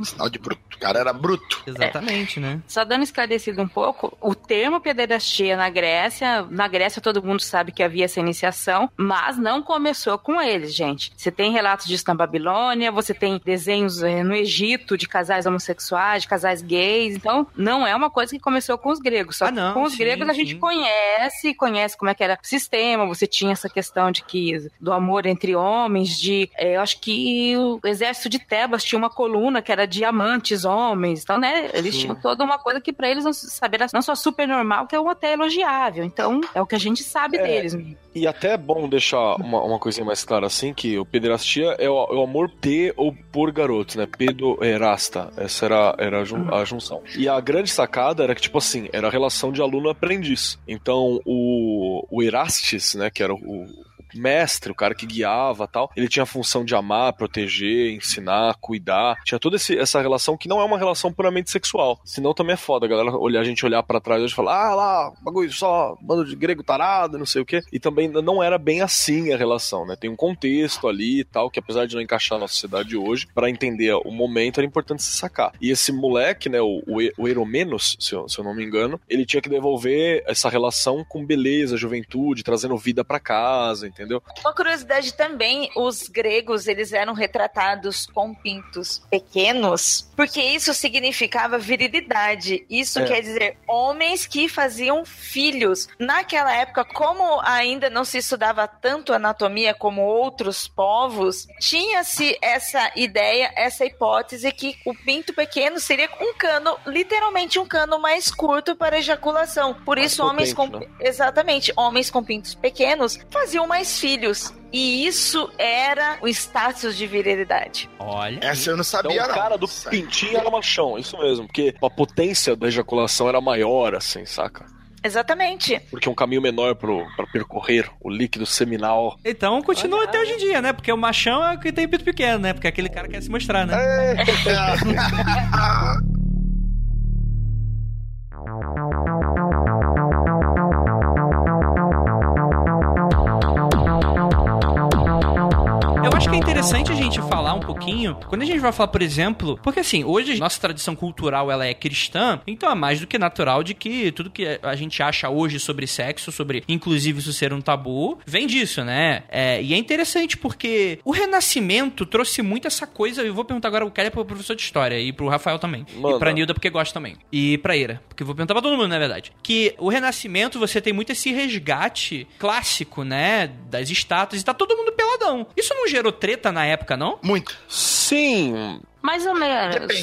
Speaker 1: Sinal de bruto. O cara era bruto.
Speaker 3: Exatamente, né?
Speaker 6: Só dando esclarecido um pouco, o termo pederastia na Grécia, na Grécia todo mundo sabe que havia essa iniciação, mas não começou com eles, gente. Você tem relatos disso na Babilônia, você tem desenhos eh, no Egito de casais homossexuais, de casais gays, então não é uma coisa que começou com os gregos. Só
Speaker 3: Ah,
Speaker 6: que
Speaker 3: não,
Speaker 6: com os
Speaker 3: sim,
Speaker 6: gregos a gente
Speaker 3: sim.
Speaker 6: conhece, conhece como é que era o sistema, você tinha essa questão de que do amor entre entre homens, de. é, eu acho que o exército de Tebas tinha uma coluna que era diamantes, homens. Então, né? Eles tinham toda uma coisa que pra eles não saber não só super normal, que é um até elogiável. Então, é o que a gente sabe
Speaker 2: É.
Speaker 6: deles.
Speaker 2: E até é bom deixar uma, uma coisinha mais clara assim, que o pederastia é o, é o amor P ou por garotos, né? Pederasta. Essa era, era a, jun- a junção. E a grande sacada era que, tipo assim, era a relação de aluno-aprendiz. Então, o, o Erastes, né, que era o mestre, o cara que guiava tal, ele tinha a função de amar, proteger, ensinar, cuidar. Tinha toda esse- essa relação que não é uma relação puramente sexual. Senão também é foda, a galera olhar, a gente olhar pra trás hoje e falar, ah lá, bagulho só, bando de grego tarado, não sei o quê. E também não era bem assim a relação, né? Tem um contexto ali e tal, que apesar de não encaixar na sociedade hoje, pra entender o momento era importante se sacar. E esse moleque, né, o, o, o Eromenos, se eu, se eu não me engano, ele tinha que devolver essa relação com beleza, juventude, trazendo vida pra casa, entendeu?
Speaker 5: Uma curiosidade também, os gregos, eles eram retratados com pintos pequenos, porque isso significava virilidade. Isso
Speaker 2: É.
Speaker 5: quer dizer homens que faziam filhos. Naquela época, como ainda não se estudava tanto anatomia como outros povos, tinha-se essa ideia, essa hipótese que o pinto pequeno seria um cano, literalmente um cano mais curto para ejaculação. Por
Speaker 2: Mais
Speaker 5: isso, homens com
Speaker 2: potente, né?
Speaker 5: Exatamente. Homens com pintos pequenos faziam mais filhos. E isso era o status de virilidade.
Speaker 3: Olha.
Speaker 1: Essa eu não
Speaker 2: Então
Speaker 1: sabia,
Speaker 2: o
Speaker 1: não.
Speaker 2: cara do pintinho era machão, isso mesmo, porque a potência da ejaculação era maior, assim, saca?
Speaker 5: Exatamente.
Speaker 2: Porque é um caminho menor pro, pra percorrer o líquido seminal.
Speaker 3: Então continua até hoje em dia, né? Porque o machão é o que tem pinto pequeno, né? Porque aquele cara quer se mostrar, né? É interessante a gente falar um pouquinho, quando a gente vai falar, por exemplo, porque assim, hoje nossa tradição cultural ela é cristã, então é mais do que natural de que tudo que a gente acha hoje sobre sexo, sobre inclusive isso ser um tabu, vem disso, né? É, e é interessante porque o Renascimento trouxe muito essa coisa, eu vou perguntar agora o Kelly pro professor de história e pro Rafael também.
Speaker 2: Manda.
Speaker 3: E pra Nilda porque gosta também. E pra Ira, porque eu vou perguntar pra todo mundo, na verdade. Que o Renascimento você tem muito esse resgate clássico, né? Das estátuas e tá todo mundo peladão. Isso não gerou treta na época, não?
Speaker 1: Muito.
Speaker 2: Sim,
Speaker 6: Mais ou menos.
Speaker 1: Depende.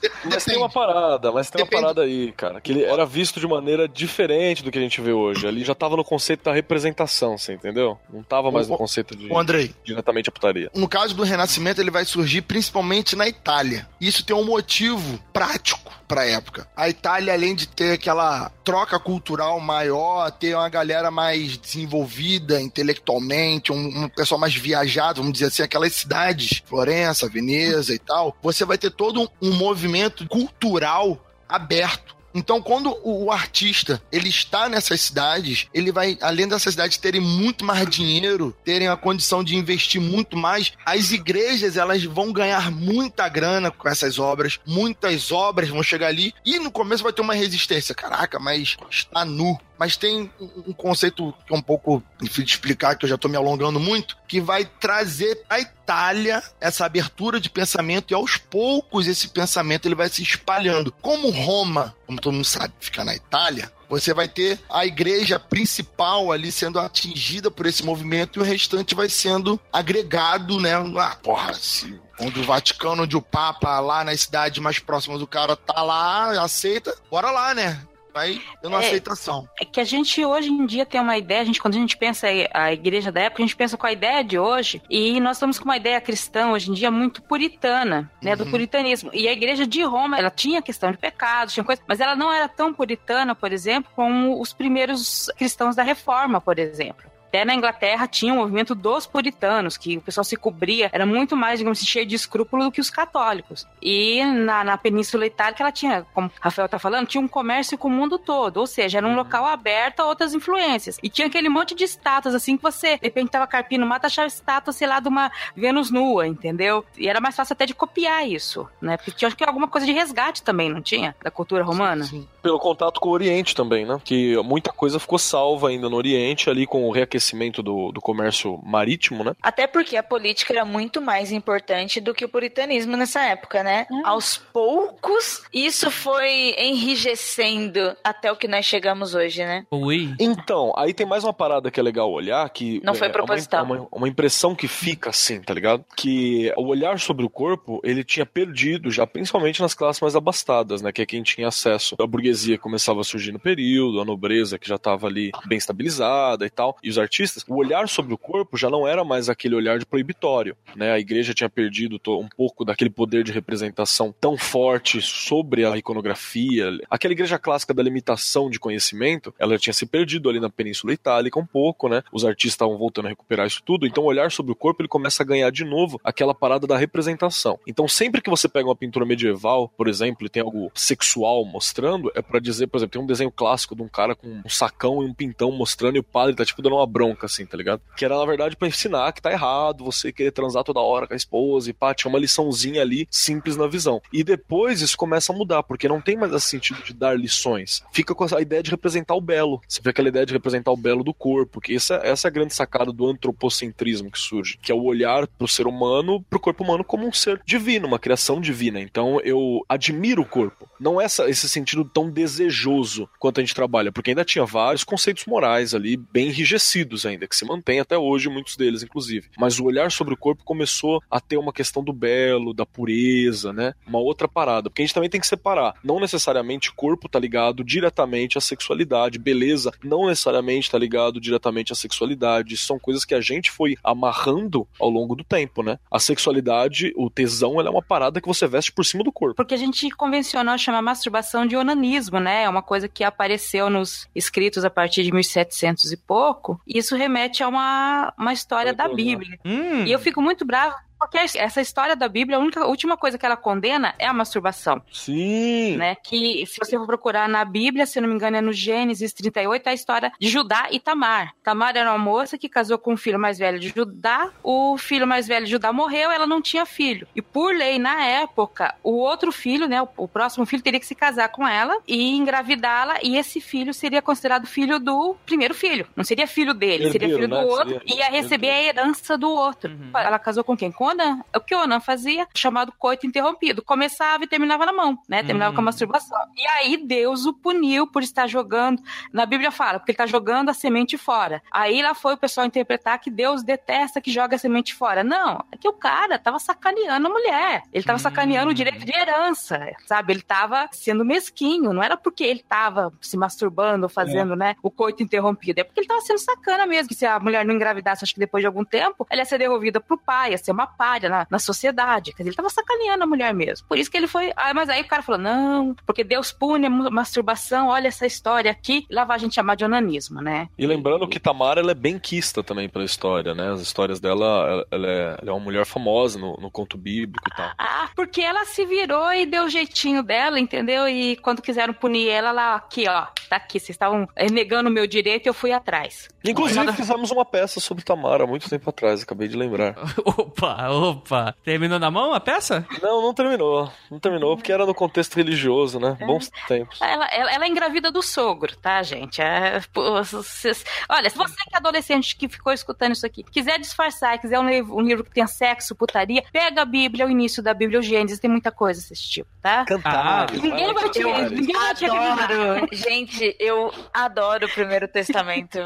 Speaker 1: De-
Speaker 2: mas tem
Speaker 1: Depende.
Speaker 2: uma parada, mas tem uma
Speaker 1: Depende.
Speaker 2: parada aí, cara, que ele era visto de maneira diferente do que a gente vê hoje. Ali já tava no conceito da representação, você entendeu? Não tava mais no
Speaker 1: O-
Speaker 2: conceito de
Speaker 1: Andrei,
Speaker 2: diretamente a putaria.
Speaker 1: no caso do Renascimento, ele vai surgir principalmente na Itália. Isso tem um motivo prático pra época. A Itália, além de ter aquela troca cultural maior, ter uma galera mais desenvolvida intelectualmente, um, um pessoal mais viajado, vamos dizer assim, aquelas cidades, Florença, Veneza e tal, você vai ter todo um, um movimento cultural aberto. Então, quando o, artista ele está nessas cidades, ele vai, além dessas cidades terem muito mais dinheiro, terem a condição de investir muito mais, as igrejas elas vão ganhar muita grana com essas obras, muitas obras vão chegar ali e no começo vai ter uma resistência. Caraca, mas está nu. Mas tem um conceito que é um pouco difícil de explicar, que eu já estou me alongando muito, que vai trazer a Itália essa abertura de pensamento e aos poucos esse pensamento ele vai se espalhando. Como Roma, como todo mundo sabe, fica na Itália, você vai ter a igreja principal ali sendo atingida por esse movimento e o restante vai sendo agregado, né? Ah, porra, se onde o Vaticano, onde o Papa lá nas cidades mais próximas do cara tá lá, aceita, bora lá, né? Vai dando
Speaker 6: É.
Speaker 1: aceitação.
Speaker 6: É que a gente hoje em dia tem uma ideia, a gente, quando a gente pensa a igreja da época, a gente pensa com a ideia de hoje, e nós estamos com uma ideia cristã hoje em dia muito puritana, né, do
Speaker 1: Uhum.
Speaker 6: puritanismo. E a igreja de Roma, ela tinha questão de pecados, tinha coisa, mas ela não era tão puritana, por exemplo, como os primeiros cristãos da reforma, por exemplo. Até na Inglaterra tinha o movimento dos puritanos, que o pessoal se cobria, era muito mais, digamos assim, cheio de escrúpulo do que os católicos. E na, na Península Itálica, ela tinha, como o Rafael tá falando, tinha um comércio com o mundo todo, ou seja, era um local aberto a outras influências. E tinha aquele monte de estátuas, assim, que você, de repente, tava carpindo no mato, achava estátua, sei lá, de uma Vênus nua, entendeu? E era mais fácil até de copiar isso, né? Porque tinha, acho que alguma coisa de resgate também, não tinha? Da cultura romana.
Speaker 1: Sim.
Speaker 2: Pelo contato com o Oriente também, né? Que muita coisa ficou salva ainda no Oriente, ali com o reaquecimento do, do comércio marítimo, né?
Speaker 5: Até porque a política era muito mais importante do que o puritanismo nessa época, né? Aos poucos, isso foi enrijecendo até o que nós chegamos hoje, né?
Speaker 3: Ui.
Speaker 2: Então, aí tem mais uma parada que é legal olhar, que
Speaker 5: Não foi
Speaker 2: é uma-
Speaker 5: proposital.
Speaker 2: É uma, uma impressão que fica assim, tá ligado? Que o olhar sobre o corpo, ele tinha perdido já, principalmente nas classes mais abastadas, né? Que é quem tinha acesso. A burguesia que começava a surgir no período, a nobreza que já tava ali bem estabilizada e tal, e os artistas. O olhar sobre o corpo já não era mais aquele olhar de proibitório, né? A igreja tinha perdido um pouco daquele poder de representação tão forte sobre a iconografia. Aquela igreja clássica da limitação de conhecimento, ela tinha se perdido ali na Península Itálica um pouco, né? Os artistas estavam voltando a recuperar isso tudo, então o olhar sobre o corpo ele começa a ganhar de novo aquela parada da representação. Então sempre que você pega uma pintura medieval, por exemplo, e tem algo sexual mostrando, é pra dizer, por exemplo, tem um desenho clássico de um cara com um sacão e um pintão mostrando e o padre tá tipo dando uma bronca assim, tá ligado? Que era na verdade pra ensinar que tá errado você querer transar toda hora com a esposa e pá, tinha uma liçãozinha ali simples na visão. E depois isso começa a mudar, porque não tem mais esse sentido de dar lições. Fica com a ideia de representar o belo. Você vê aquela ideia de representar o belo do corpo, que essa, essa é a grande sacada do antropocentrismo que surge, que é o olhar pro ser humano, pro corpo humano como um ser divino, uma criação divina. Então eu admiro o corpo. Não é essa, esse sentido tão desejoso quanto a gente trabalha, porque ainda tinha vários conceitos morais ali bem enrijecidos ainda, que se mantém até hoje, muitos deles, inclusive. Mas o olhar sobre o corpo começou a ter uma questão do belo, da pureza, né? Uma outra parada. Porque a gente também tem que separar. Não necessariamente corpo tá ligado diretamente à sexualidade. Beleza não necessariamente tá ligado diretamente à sexualidade. São coisas que a gente foi amarrando ao longo do tempo, né? A sexualidade, o tesão, ela é uma parada que você veste por cima do corpo.
Speaker 6: Porque a gente convencionou chamar masturbação de onanismo, né? É uma coisa que apareceu nos escritos a partir de 1700 e pouco. E isso remete a uma, uma história da Bíblia.
Speaker 3: Hum.
Speaker 6: E eu fico muito brava porque essa história da Bíblia, a única, a última coisa que ela condena é a masturbação.
Speaker 2: Sim.
Speaker 6: Né? Que se você for procurar na Bíblia, se não me engano, é no Gênesis 38, é a história de Judá e Tamar. Tamar era uma moça que casou com o filho mais velho de Judá. O filho mais velho de Judá morreu, ela não tinha filho. E por lei, na época, o outro filho, né, o, próximo filho, teria que se casar com ela e engravidá-la. E esse filho seria considerado filho do primeiro filho. Não seria filho dele, seria filho
Speaker 2: né?
Speaker 6: do outro.
Speaker 2: Seria
Speaker 6: E ia receber a herança do outro. Ela casou com quem? Com Onan. O que Onan fazia? Chamado coito interrompido. Começava e terminava na mão, né? Terminava com a masturbação. E aí Deus o puniu por estar jogando. Na Bíblia fala, porque ele está jogando a semente fora. Aí lá foi o pessoal interpretar que Deus detesta que joga a semente fora. Não, é que o cara tava sacaneando a mulher. Ele tava sacaneando o direito de herança, sabe? Ele tava sendo mesquinho. Não era porque ele tava se masturbando, fazendo, né, o coito interrompido. É porque ele tava sendo sacana mesmo. Que se a mulher não engravidasse, acho que depois de algum tempo, ela ia ser devolvida pro pai, ia ser uma palha na, na sociedade. Quer dizer, ele tava sacaneando a mulher mesmo. Por isso que ele foi. Ah, mas aí o cara falou: não, porque Deus pune a masturbação, olha essa história aqui. E lá vai a gente chamar de onanismo, né?
Speaker 2: E lembrando que Tamara ela é bem quista também pela história, né? As histórias dela, ela, ela é, ela é uma mulher famosa no, no conto bíblico e tal.
Speaker 6: Ah, porque ela se virou e deu o jeitinho dela, entendeu? E quando quiseram punir ela, ela, aqui, ó, tá aqui, vocês estavam eh, negando o meu direito e eu fui atrás.
Speaker 2: Inclusive, fizemos uma peça sobre Tamara há muito tempo atrás, acabei de lembrar.
Speaker 3: Opa, opa. Terminou na mão a peça?
Speaker 2: Não, não terminou. Não terminou porque era no contexto religioso, né? Bons tempos.
Speaker 6: Ela, ela, ela é engravida do sogro, tá, gente? É, pô, vocês- olha, se você que é adolescente que ficou escutando isso aqui, quiser disfarçar, quiser um livro, um livro que tenha sexo, putaria, pega a Bíblia, o início da Bíblia, o Gênesis, tem muita coisa desse tipo, tá?
Speaker 2: Cantar.
Speaker 6: Ninguém vai te, ninguém vai te.
Speaker 5: Adoro. Gente, eu adoro o Primeiro Testamento.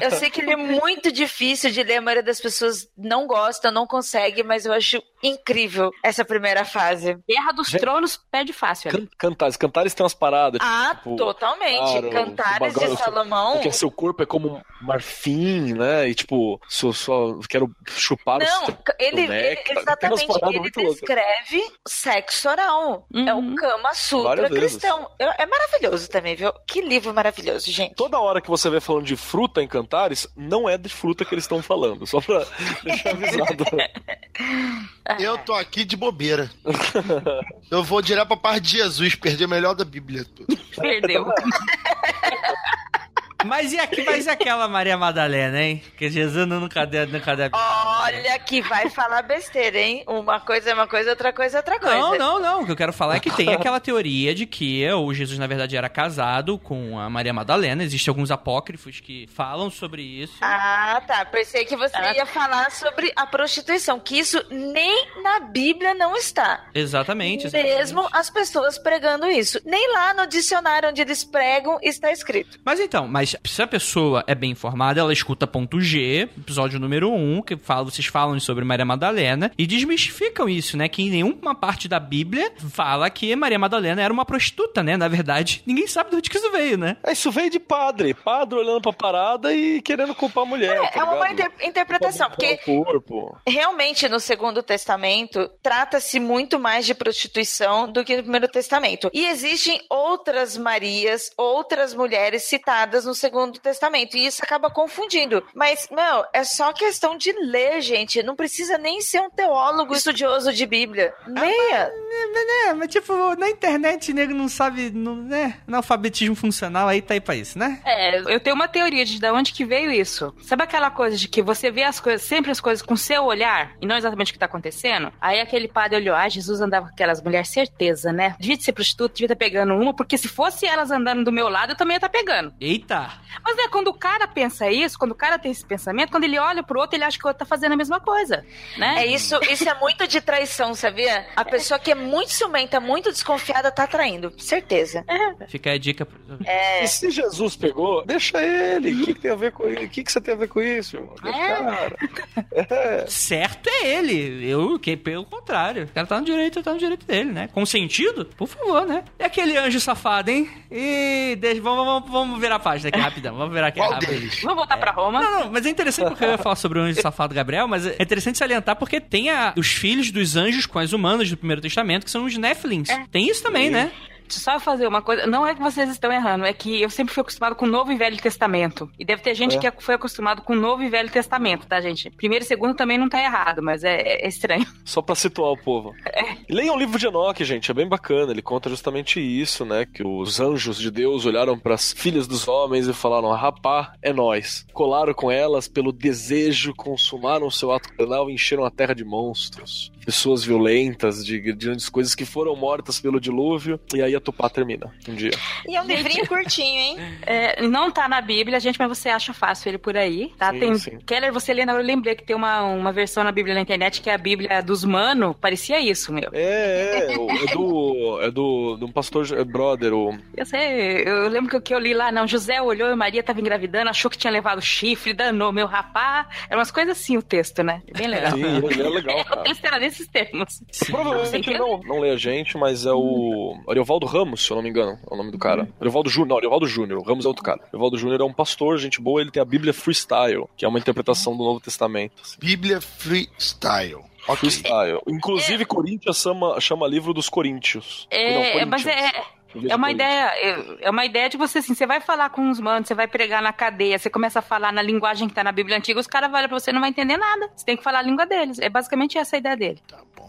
Speaker 5: Eu sei que ele é muito difícil de ler, a maioria das pessoas não gosta, não consegue, mas eu acho incrível essa primeira fase.
Speaker 6: Guerra dos
Speaker 2: Gente-
Speaker 6: Tronos perde fácil.
Speaker 2: Can- Cantares. Cantares tem umas paradas.
Speaker 5: Ah,
Speaker 2: tipo,
Speaker 5: totalmente.
Speaker 2: claro,
Speaker 5: Cantares
Speaker 2: o bagulho-
Speaker 5: de Salomão.
Speaker 2: Porque seu corpo é como um marfim, né? E tipo, só, só quero chupar
Speaker 5: Não,
Speaker 2: o
Speaker 5: ele, ele- exatamente, ele descreve sexo oral. É o
Speaker 6: Uhum.
Speaker 5: Kama Sutra
Speaker 2: Várias
Speaker 5: cristão. Eu- É maravilhoso também, viu? Que livro maravilhoso, gente.
Speaker 2: Toda hora que você vê falando de fruta em Cantares, não é de fruta que eles estão falando. Só pra deixar avisado.
Speaker 1: Eu tô aqui de bobeira. Eu vou direto pra parte de Jesus, perder o melhor da Bíblia.
Speaker 6: Perdeu.
Speaker 3: Mas e, aqui, mas e aquela Maria Madalena, hein? Que Jesus não deu, nunca deu.
Speaker 5: Olha que vai falar besteira, hein? Uma coisa é uma coisa, outra coisa é outra coisa.
Speaker 3: Não, não, não. O que eu quero falar é que tem aquela teoria de que o Jesus, na verdade, era casado com a Maria Madalena. Existem alguns apócrifos que falam sobre isso.
Speaker 5: Ah, tá. Pensei que você
Speaker 6: Ah.
Speaker 5: ia falar sobre a prostituição, que isso nem na Bíblia não está.
Speaker 3: Exatamente. exatamente.
Speaker 5: Mesmo as pessoas pregando isso. Nem lá no dicionário onde eles pregam está escrito.
Speaker 3: Mas então, mas se a pessoa é bem informada, ela escuta ponto G, episódio número 1, que fala, vocês falam sobre Maria Madalena e desmistificam isso, né? Que em nenhuma parte da Bíblia fala que Maria Madalena era uma prostituta, né? Na verdade, ninguém sabe de onde que isso veio, né?
Speaker 2: É, isso veio de padre. Padre olhando pra parada e querendo culpar a mulher.
Speaker 5: É,
Speaker 2: tá
Speaker 5: é uma inter- interpretação, porque realmente no Segundo Testamento trata-se muito mais de prostituição do que no Primeiro Testamento. E existem outras Marias, outras mulheres citadas no Segundo Testamento. E isso acaba confundindo. Mas, meu, é só questão de ler, gente. Não precisa nem ser um teólogo estudioso de Bíblia. Leia.
Speaker 3: É, mas tipo, na internet, nego não sabe, não, né? Analfabetismo funcional aí tá aí pra isso, né?
Speaker 6: É, eu tenho uma teoria de de onde que veio isso. Sabe aquela coisa de que você vê as coisas, sempre as coisas com seu olhar e não exatamente o que tá acontecendo? Aí aquele padre olhou, ah, Jesus andava com aquelas mulheres, certeza, né? Devia de ser prostituta, devia estar pegando uma, porque se fosse elas andando do meu lado, eu também ia estar pegando.
Speaker 3: Eita!
Speaker 6: Mas né, quando o cara pensa isso, quando o cara tem esse pensamento, quando ele olha pro outro, ele acha que o outro tá fazendo a mesma coisa, né?
Speaker 5: É isso, isso é muito de traição, sabia? A pessoa que é muito ciumenta, muito desconfiada, tá traindo. Certeza.
Speaker 3: Fica aí a dica. pro-
Speaker 5: É.
Speaker 2: E se Jesus pegou, deixa ele. O que, que tem a ver com isso? O que, que você tem a ver com isso? irmão? Deixa o cara. É.
Speaker 3: Certo é ele. Eu, que pelo contrário. O cara tá no direito, tá no direito dele, né? Consentido? Por favor, né? E aquele anjo safado, hein? E deixa, vamos, vamos, vamos virar a página aqui rapidão. Vamos virar aqui
Speaker 1: Qual
Speaker 3: rápido.
Speaker 1: deles?
Speaker 6: Vamos voltar pra Roma.
Speaker 3: Não, não, mas é interessante porque eu ia falar sobre o anjo safado Gabriel, mas é interessante salientar porque tem a- os filhos dos anjos com as humanas do Primeiro Testamento, que são os Nephilims. Tem isso também, né?
Speaker 6: Só eu fazer uma coisa, não é que vocês estão errando, é que eu sempre fui acostumado com o Novo e Velho Testamento. E deve ter gente
Speaker 2: É.
Speaker 6: que foi acostumado com o Novo e Velho Testamento, tá, gente? Primeiro e segundo também não tá errado, mas é, é estranho.
Speaker 2: Só pra situar o povo. E Leiam o livro de Enoque, gente, é bem bacana. Ele conta justamente isso, né? Que os anjos de Deus olharam pras filhas dos homens e falaram: rapá, é nós. Colaram com elas pelo desejo, consumaram o seu ato carnal e encheram a terra de monstros. Pessoas violentas, de grandes coisas que foram mortas pelo dilúvio. E aí a Tupá termina um dia.
Speaker 5: E é um livrinho curtinho, hein?
Speaker 6: É, não tá na Bíblia, gente, mas você acha fácil ele por aí, tá?
Speaker 2: Sim,
Speaker 6: tem,
Speaker 2: sim.
Speaker 6: Keller, você lendo, eu lembrei que tem uma, uma versão na Bíblia na internet que é a Bíblia dos Mano, parecia isso, meu.
Speaker 2: É, é, o- é do. É do. um pastor é brother, o.
Speaker 6: Eu sei, eu lembro que o que eu li lá, não, José olhou e Maria tava engravidando, achou que tinha levado chifre, danou meu rapá. Eram umas coisas assim o texto, né? Bem legal.
Speaker 2: Sim, é legal,
Speaker 6: O
Speaker 2: cara.
Speaker 6: texto era nesses termos.
Speaker 2: Provavelmente ele não, não lê a gente, mas é o Ariovaldo Ramos, se eu não me engano, é o nome do cara. Ariovaldo Júnior, não, Ariovaldo Júnior, Ramos é outro cara. Ariovaldo Júnior é um pastor, gente boa, ele tem a Bíblia Freestyle, que é uma interpretação do Novo Testamento. assim.
Speaker 1: Bíblia Freestyle. Ok.
Speaker 2: Freestyle. Inclusive, Coríntios chama, chama livro dos Coríntios.
Speaker 6: É,
Speaker 2: Não,
Speaker 6: é, mas é, É
Speaker 2: de
Speaker 6: uma ideia, é- é uma ideia de você assim, você vai falar com os manos, você vai pregar na cadeia, você começa a falar na linguagem que tá na Bíblia antiga, os caras olham pra você e não vai entender nada. Você tem que falar a língua deles. É basicamente essa a ideia dele.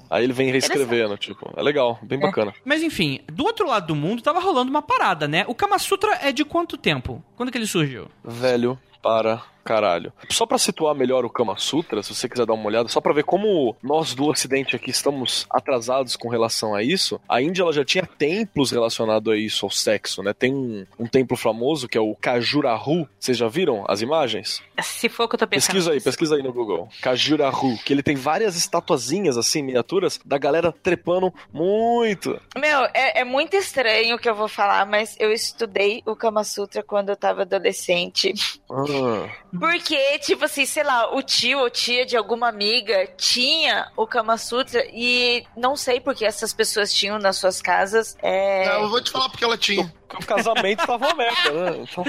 Speaker 2: Aí ele vem reescrevendo, tipo, é legal, bem bacana.
Speaker 3: Mas enfim, do outro lado do mundo tava rolando uma parada, né? O Kama Sutra é de quanto tempo? Quando que ele surgiu?
Speaker 2: Velho para caralho. Só pra situar melhor o Kama Sutra, se você quiser dar uma olhada, só pra ver como nós do Ocidente aqui estamos atrasados com relação a isso, a Índia ela já tinha templos relacionados a isso, ao sexo, né? Tem um, um templo famoso que é o Kajurahu. Vocês já viram as imagens?
Speaker 6: Se for o que eu tô pensando.
Speaker 2: Pesquisa aí, pesquisa aí no Google. Kajurahu, que ele tem várias estatuazinhas assim, miniaturas, da galera trepando muito.
Speaker 5: Meu, é, é muito estranho o que eu vou falar, mas eu estudei o Kama Sutra quando eu tava adolescente.
Speaker 2: Ah,
Speaker 5: Porque, tipo assim, sei lá, o tio ou tia de alguma amiga tinha o Kama Sutra e não sei porque essas pessoas tinham nas suas casas. É...
Speaker 1: Não, eu vou te falar porque ela tinha.
Speaker 2: O casamento tava uma merda, né? Então,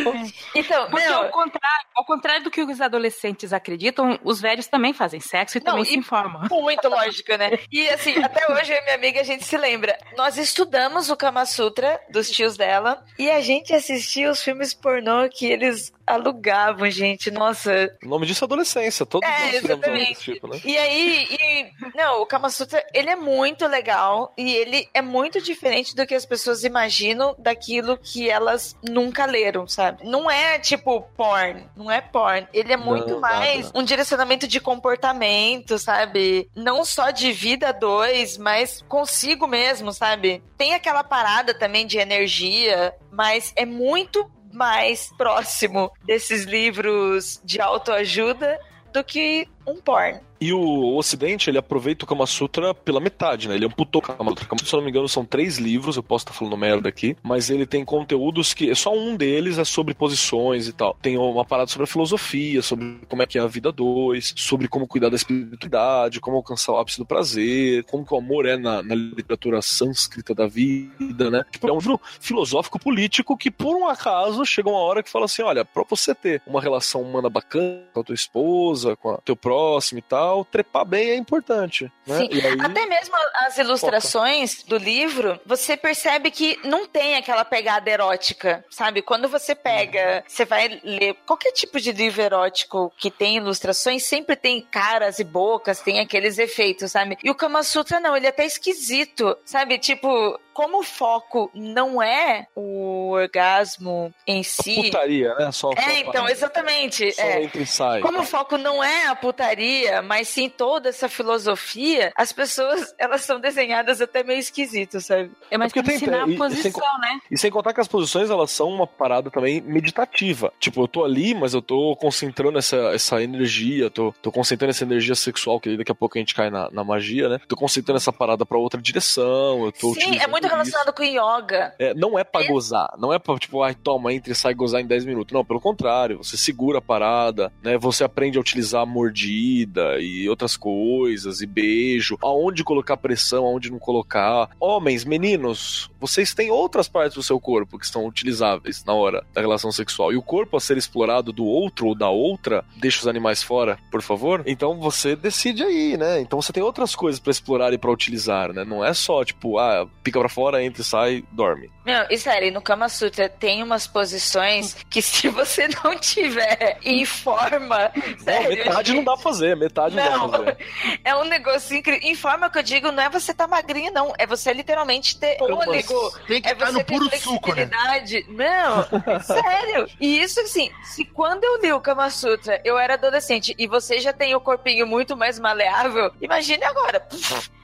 Speaker 5: Então,
Speaker 6: Porque
Speaker 5: meu,
Speaker 6: ao contrário, ao contrário do que os adolescentes acreditam, os velhos também fazem sexo e
Speaker 5: Não,
Speaker 6: também
Speaker 5: e-
Speaker 6: se informam.
Speaker 5: Muito lógico, né? E assim, até hoje eu e minha amiga a gente se lembra. Nós estudamos o Kama Sutra dos tios dela e a gente assistia os filmes pornô que eles alugavam, gente. Nossa.
Speaker 2: o nome disso é adolescência, todos
Speaker 5: É,
Speaker 2: nós
Speaker 5: exatamente.
Speaker 2: desse tipo, né?
Speaker 5: E aí, e- não, o Kama Sutra, ele é muito legal e ele é muito diferente do que as pessoas imaginam daquilo aquilo que elas nunca leram, sabe? Não é tipo porn, não é porn. Ele é muito
Speaker 2: Não,
Speaker 5: mais
Speaker 2: nada.
Speaker 5: um direcionamento de comportamento, sabe? Não só de vida dois, mas consigo mesmo, sabe? Tem aquela parada também de energia, mas é muito mais próximo desses livros de autoajuda do que um porn.
Speaker 2: E o Ocidente, ele aproveita o Kama Sutra pela metade, né? Ele amputou o Kama Sutra. Kama Sutra, se eu não me engano, são três livros, eu posso estar falando merda aqui, mas ele tem conteúdos que. Só um deles é sobre posições e tal. Tem uma parada sobre a filosofia, sobre como é que é a vida dois, sobre como cuidar da espiritualidade, como alcançar o ápice do prazer, como que o amor é na, na literatura sânscrita da vida, né? Tipo, é um livro filosófico político que, por um acaso, chega uma hora que fala assim: olha, pra você ter uma relação humana bacana com a tua esposa, com o teu próximo e tal, trepar bem é importante. Né?
Speaker 5: Sim.
Speaker 2: Aí,
Speaker 5: Até mesmo as ilustrações do livro, você percebe que não tem aquela pegada erótica, sabe? Quando você pega, você vai ler qualquer tipo de livro erótico que tem ilustrações, sempre tem caras e bocas, tem aqueles efeitos, sabe? E o Kama Sutra não, ele é até esquisito, sabe? Tipo, como o foco não é o orgasmo em si.
Speaker 2: putaria, né? Só, só
Speaker 5: É, então, exatamente.
Speaker 2: Só
Speaker 5: é.
Speaker 2: entra e sai.
Speaker 5: Como o foco não é a putaria, mas sim toda essa filosofia, as pessoas, elas são desenhadas até meio esquisito, sabe?
Speaker 6: É mais pra
Speaker 2: tem-
Speaker 6: ensinar
Speaker 2: e- e
Speaker 6: a posição,
Speaker 2: sem-
Speaker 6: né?
Speaker 2: E sem contar que as posições, elas são uma parada também meditativa. Tipo, eu tô ali, mas eu tô concentrando essa, essa energia, tô, tô concentrando essa energia sexual, que daqui a pouco a gente cai na, na magia, né? Tô concentrando essa parada pra outra direção, eu tô
Speaker 5: Sim, é muito
Speaker 2: isso.
Speaker 5: relacionado com yoga.
Speaker 2: É, não é pra gozar, não é pra, tipo, ai, toma, entra e sai gozar em 10 minutos. Não, pelo contrário, você segura a parada, né? Você aprende a utilizar a mordida e outras coisas, e beijo, aonde colocar pressão, aonde não colocar. Homens, meninos, vocês têm outras partes do seu corpo que estão utilizáveis na hora da relação sexual. E o corpo a ser explorado do outro ou da outra, deixa os animais fora, por favor. Então você decide aí, né? Então você tem outras coisas pra explorar e pra utilizar, né? Não é só, tipo, ah, pica pra fora, entra e sai, dorme.
Speaker 5: Meu, e sério, no Kama Sutra tem umas posições que se você não tiver em forma,
Speaker 2: Não,
Speaker 5: sério,
Speaker 2: metade não dá pra fazer, metade não, dá
Speaker 5: Não,
Speaker 2: pra fazer.
Speaker 5: é um negócio incrível. Em forma que eu digo, não é você tá magrinho, não. É você literalmente ter fôlego.
Speaker 1: Tem que
Speaker 5: É
Speaker 1: estar no puro suco, né?
Speaker 5: Não, sério. E isso, assim, se quando eu li o Kama Sutra, eu era adolescente e você já tem o corpinho muito mais maleável, imagine agora.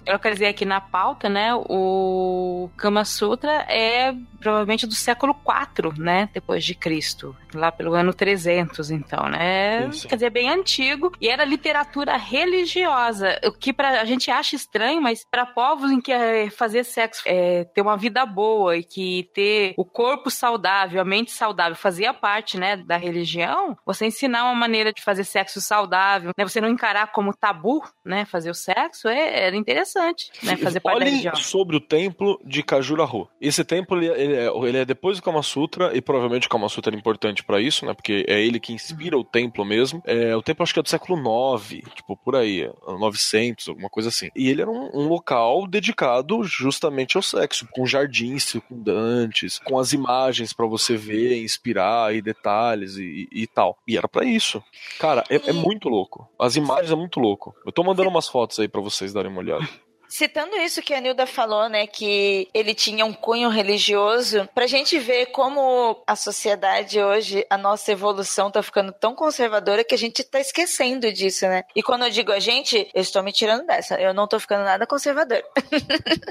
Speaker 6: Eu localizei aqui na pauta, né? O Kama Sutra é provavelmente do século IV, né? Depois de Cristo. Lá pelo ano 300, então, né?
Speaker 2: Isso.
Speaker 6: Quer dizer, bem antigo. E era literatura religiosa. O que pra, a gente acha estranho, mas para povos em que é, fazer sexo é ter uma vida boa e que ter o corpo saudável, a mente saudável, fazia parte, né? Da religião, você ensinar uma maneira de fazer sexo saudável, né? Você não encarar como tabu, né? Fazer o sexo, é, era interessante, né? Fazer parte da
Speaker 2: Olhem
Speaker 6: religião.
Speaker 2: sobre o templo de Kajuraho. Esse templo ele, ele é, ele é depois do Kama Sutra e provavelmente o Kama Sutra é importante pra isso, né? Porque é ele que inspira o templo mesmo. É, o templo acho que é do século 9, tipo por aí, 900, alguma coisa assim. E ele era um, um local dedicado justamente ao sexo, com jardins circundantes, com as imagens pra você ver, inspirar e detalhes e, e- e tal. E era pra isso. Cara, é, é muito louco. As imagens é muito louco. Eu tô mandando umas fotos aí pra vocês darem uma olhada.
Speaker 5: Citando isso que a Nilda falou, né, que ele tinha um cunho religioso, pra gente ver como a sociedade hoje, a nossa evolução tá ficando tão conservadora que a gente tá esquecendo disso, né? E quando eu digo a gente, eu estou me tirando dessa, eu não tô ficando nada conservador.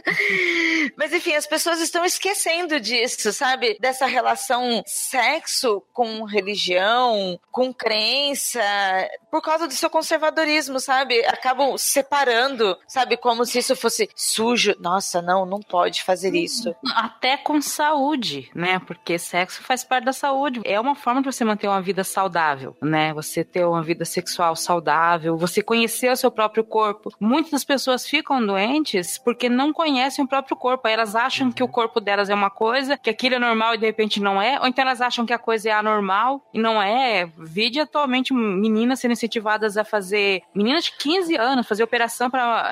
Speaker 5: Mas enfim, as pessoas estão esquecendo disso, sabe? Dessa relação sexo com religião, com crença, por causa do seu conservadorismo, sabe? Acabam separando, sabe? Como se isso fosse sujo. Nossa, não, não pode fazer isso.
Speaker 6: Até com saúde, né? Porque sexo faz parte da saúde. É uma forma de você manter uma vida saudável, né? Você ter uma vida sexual saudável, você conhecer o seu próprio corpo. Muitas pessoas ficam doentes porque não conhecem o próprio corpo. Aí elas acham que o corpo delas é uma coisa, que aquilo é normal e de repente não é, ou então elas acham que a coisa é anormal e não é. Vide atualmente meninas sendo incentivadas a fazer, meninas de 15 anos, fazer operação para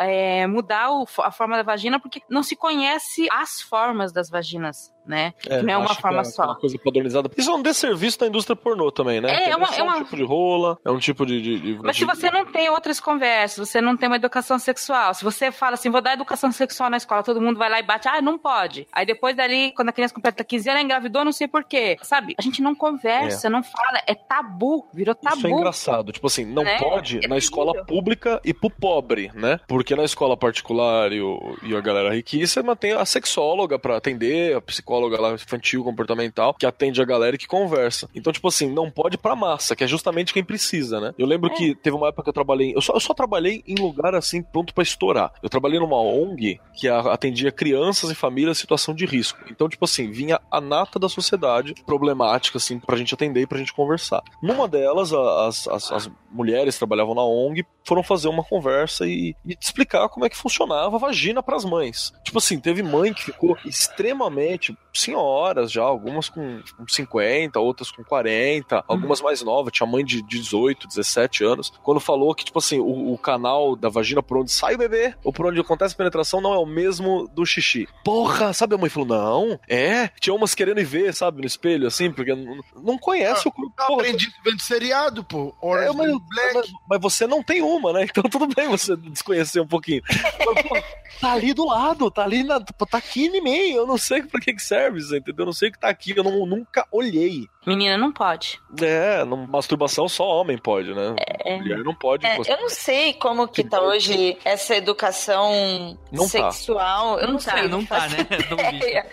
Speaker 6: mudar o- a forma da vagina porque não se conhece as formas das vaginas. Né? que não é uma forma
Speaker 2: é
Speaker 6: só.
Speaker 2: Uma coisa padronizada. Isso é um desserviço da indústria pornô também, né?
Speaker 6: É, é uma- é uma-
Speaker 2: um tipo de rola, é um tipo de. de- de-
Speaker 6: Mas
Speaker 2: de-
Speaker 6: se você não tem outras conversas, você não tem uma educação sexual, se você fala assim, vou dar educação sexual na escola, todo mundo vai lá e bate, ah, não pode. Aí depois dali, quando a criança completa 15 anos, ela engravidou, não sei porquê. Sabe? A gente não conversa, não fala, é tabu, virou tabu.
Speaker 2: Isso é engraçado. Tipo assim, não
Speaker 6: Né?
Speaker 2: pode
Speaker 6: É
Speaker 2: na escola pública e pro pobre, né? Porque na escola particular e, o- e a galera riquíssima tem a sexóloga pra atender, a psicóloga lá infantil, comportamental, que atende a galera e que conversa. Então, tipo assim, não pode pra massa, que é justamente quem precisa, né? Eu lembro
Speaker 6: É.
Speaker 2: que teve uma época que eu trabalhei. Eu só, eu só trabalhei em lugar assim, pronto pra estourar. Eu trabalhei numa ONG que atendia crianças e famílias em situação de risco. Então, tipo assim, vinha a nata da sociedade problemática, assim, pra gente atender e pra gente conversar. Numa delas, as, as, as mulheres que trabalhavam na ONG foram fazer uma conversa e, e explicar como é que funcionava a vagina pras mães. Tipo assim, teve mãe que ficou extremamente senhoras já, algumas com, com 50, outras com 40, algumas mais novas, tinha mãe de 18, 17 anos, quando falou que, tipo assim, o, o canal da vagina por onde sai o bebê ou por onde acontece a penetração não é o mesmo do xixi. Porra, sabe? A mãe falou, não, é. Tinha umas querendo ir ver, sabe, no espelho, assim, porque não, não conhece o corpo.
Speaker 1: Eu aprendi vendo seriado, pô. Orange
Speaker 2: é, mas,
Speaker 1: Black.
Speaker 2: mas- mas você não tem uma, né? Então tudo bem você desconhecer um pouquinho. Mas, pô, tá ali do lado, tá ali, na, tá aqui em mim. Eu não sei pra que que serve, você entendeu? Eu não sei o que tá aqui, eu não- nunca olhei.
Speaker 6: Menina não pode.
Speaker 2: É, não, masturbação só homem pode, né? Mulher não pode.
Speaker 5: É, eu não sei como que tá hoje essa educação
Speaker 2: Não tá.
Speaker 5: sexual. Eu não,
Speaker 6: Não tá,
Speaker 5: sei.
Speaker 3: Não tá, né? Não
Speaker 5: ideia.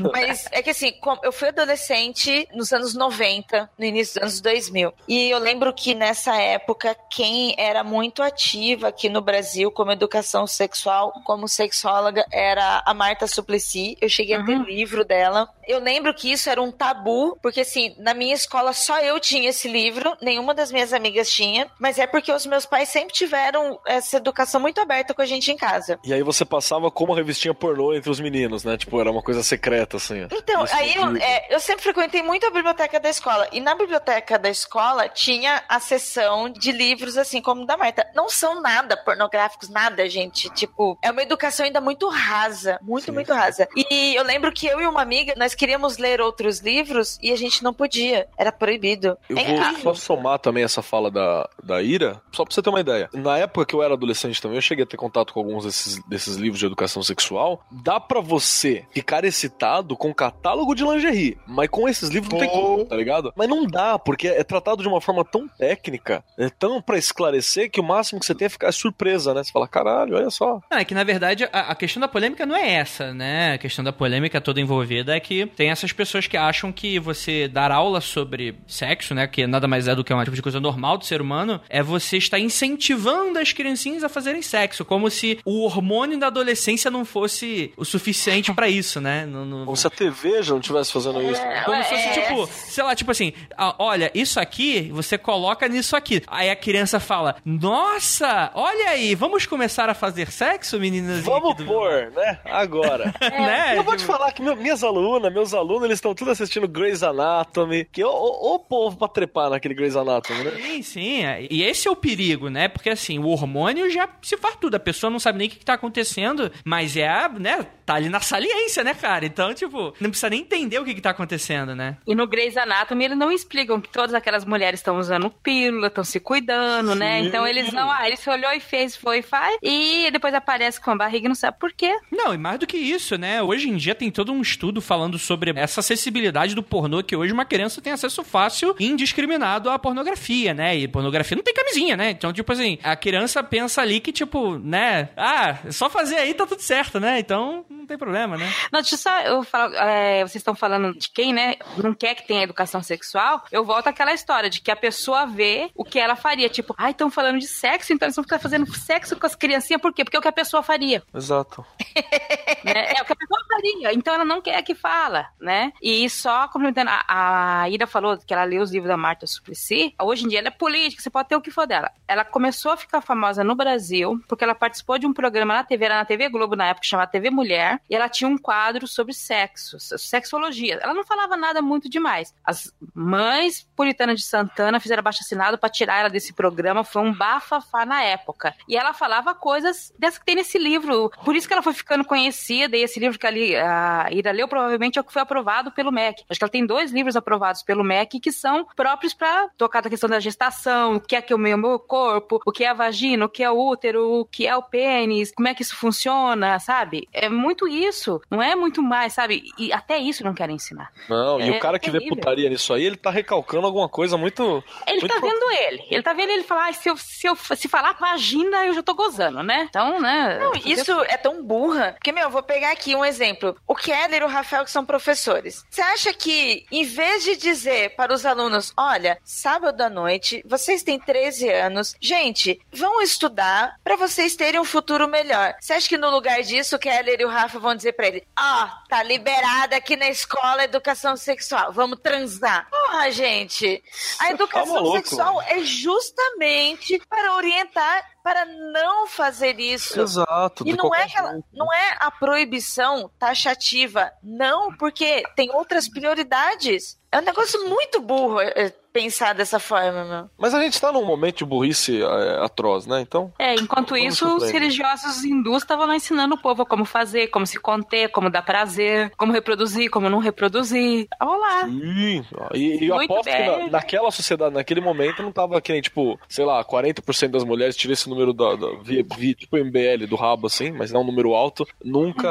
Speaker 5: Mas é que assim, eu fui adolescente nos anos 90, no início dos anos 2000. E eu lembro que nessa época, quem era muito ativa aqui no Brasil como educação sexual, como sexóloga, era a Marta Suplicy. Eu cheguei a ter
Speaker 6: Uhum.
Speaker 5: livro dela. Eu lembro que isso era um tabu, porque assim, na minha escola só eu tinha esse livro, nenhuma das minhas amigas tinha, mas é porque os meus pais sempre tiveram essa educação muito aberta com a gente em casa.
Speaker 2: E aí você passava como revistinha pornô entre os meninos, né? Tipo, era uma coisa secreta, assim.
Speaker 5: Então, aí eu, é, eu sempre frequentei muito a biblioteca da escola. E na biblioteca da escola tinha a seção de livros, assim como da Marta. Não são nada pornográficos, nada, gente. Tipo, é uma educação ainda muito rasa. Muito,
Speaker 2: Sim,
Speaker 5: muito rasa. E eu lembro que eu e uma amiga, nós queríamos ler outros livros e a gente não podia. Era proibido.
Speaker 2: Eu
Speaker 5: É
Speaker 2: vou só somar também essa fala da, da Ira, só pra você ter uma ideia. Na época que eu era adolescente também, eu cheguei a ter contato com alguns desses, desses livros de educação sexual. Dá pra você ficar excitado com catálogo de lingerie, mas com esses livros não tem como, tá ligado? Mas não dá, porque é tratado de uma forma tão técnica, é tão pra esclarecer que o máximo que você tem é ficar surpresa, né? Você fala, caralho, olha só.
Speaker 3: Não, é que na verdade a, a questão da polêmica não é essa, né? A questão da polêmica toda envolvida é que tem essas pessoas que acham que você dar aula sobre sexo, né? Que nada mais é do que uma tipo de coisa normal do ser humano, é você estar incentivando as criancinhas a fazerem sexo, como se o hormônio da adolescência não fosse o suficiente pra isso, né? No, no-
Speaker 2: Como se a TV já não estivesse fazendo isso.
Speaker 3: como se fosse,
Speaker 5: É.
Speaker 3: tipo, sei lá, tipo assim, olha, isso aqui, você coloca nisso aqui. Aí a criança fala, nossa, olha aí, vamos começar a fazer sexo, meninas?
Speaker 2: Vamos
Speaker 3: do-
Speaker 2: pôr, né? Agora.
Speaker 3: né?
Speaker 2: Eu vou te falar que meu- minhas alunas, meus alunos, eles estão tudo assistindo Grey's Anatomy. Que o, o, o povo pra trepar naquele Grey's Anatomy, né?
Speaker 3: Sim, sim. é. E esse é o perigo, né? Porque assim, o hormônio já se faz tudo. A pessoa não sabe nem o que, que tá acontecendo, mas é, a, né? Tá ali na saliência, né, cara? Então, tipo, não precisa nem entender o que, que tá acontecendo, né?
Speaker 6: E no Grey's Anatomy eles não explicam que todas aquelas mulheres estão usando pílula, estão se cuidando, né?
Speaker 2: Sim.
Speaker 6: Então eles não, ah, ele se olhou e fez, foi e faz, e depois aparece com a barriga e não sabe por quê.
Speaker 3: Não, e mais do que isso, né? Hoje em dia tem todo um estudo falando sobre essa acessibilidade do pornô, que hoje uma criança tem acesso fácil e indiscriminado à pornografia, né? E pornografia não tem camisinha, né? Então, tipo assim, a criança pensa ali que, tipo, né? Ah, é só fazer aí tá tudo certo, né? Então, não tem problema, né?
Speaker 6: Não, deixa eu só eu falar, é, vocês estão falando de quem, né, não quer que tenha educação sexual, eu volto àquela história de que a pessoa vê o que ela faria, tipo, ai, estão falando de sexo, então eles vão ficar fazendo sexo com as criancinhas, por quê? Porque é o que a pessoa faria,
Speaker 2: Exato.
Speaker 6: né? É o que a pessoa faria, então ela não quer que fala, né? E só complementando, a, a Ira falou que ela leu os livros da Marta Suplicy, hoje em dia ela é política, você pode ter o que for dela. Ela começou a ficar famosa no Brasil porque ela participou de um programa na TV, era na TV Globo na época, chamada TV Mulher, e ela tinha um quadro sobre sexo, sexologia. Ela não falava nada muito demais. As mães puritanas de Santana fizeram abaixo assinado para tirar ela desse programa, foi um bafafá na época. E ela falava coisas dessas que tem nesse livro. Por isso que ela foi ficando conhecida, e esse livro que a Ira leu provavelmente é o que foi aprovado pelo MEC. Acho que ela tem dois livros aprovados pelo MEC que são próprios para tocar da questão da gestação, o que é que é o meu, meu corpo, o que é a vagina, o que é o útero, o que é o pênis, como é que isso funciona, sabe? É muito isso, não é muito mais, sabe? E até isso não querem ensinar.
Speaker 2: Não, e
Speaker 6: É
Speaker 2: o cara que vê
Speaker 6: terrível.
Speaker 2: putaria nisso aí, ele tá recalcando alguma coisa muito.
Speaker 6: Ele
Speaker 2: muito
Speaker 6: tá vendo ele. Ele tá vendo ele falar, "Ai, se eu, se eu se falar vagina, eu já tô gozando, né? Então, né?
Speaker 5: Não, isso é tão burra. Porque, meu, eu vou pegar aqui um exemplo. O Keller e o Rafael, que são professores. Você acha que, em vez de dizer para os alunos, olha, sábado à noite, vocês têm 13 anos, gente, vão estudar para vocês terem um futuro melhor. Você acha que no lugar disso, o Keller e o Rafa vão dizer para ele, ó, tá liberada aqui na escola a educação sexual, vamos transar. Porra, gente, a educação
Speaker 2: maluco.
Speaker 5: sexual é justamente para orientar para não fazer isso.
Speaker 2: Exato.
Speaker 5: E não é, aquela, não é a proibição taxativa, não, porque tem outras prioridades. É um negócio muito burro é, é, pensar dessa forma, meu.
Speaker 2: Mas a gente tá num momento de burrice é, atroz, né? Então.
Speaker 6: É, enquanto isso, os religiosos hindus estavam lá ensinando o povo como fazer, como se conter, como dar prazer, como reproduzir, como não reproduzir. Olha lá.
Speaker 2: Sim. E, e eu
Speaker 6: Muito
Speaker 2: aposto que
Speaker 6: bem.
Speaker 2: na- naquela sociedade, naquele momento, não tava que nem, tipo, sei lá, 40% das mulheres, tirei esse número da, da via, via, tipo MBL do rabo, assim, mas não um número alto, nunca,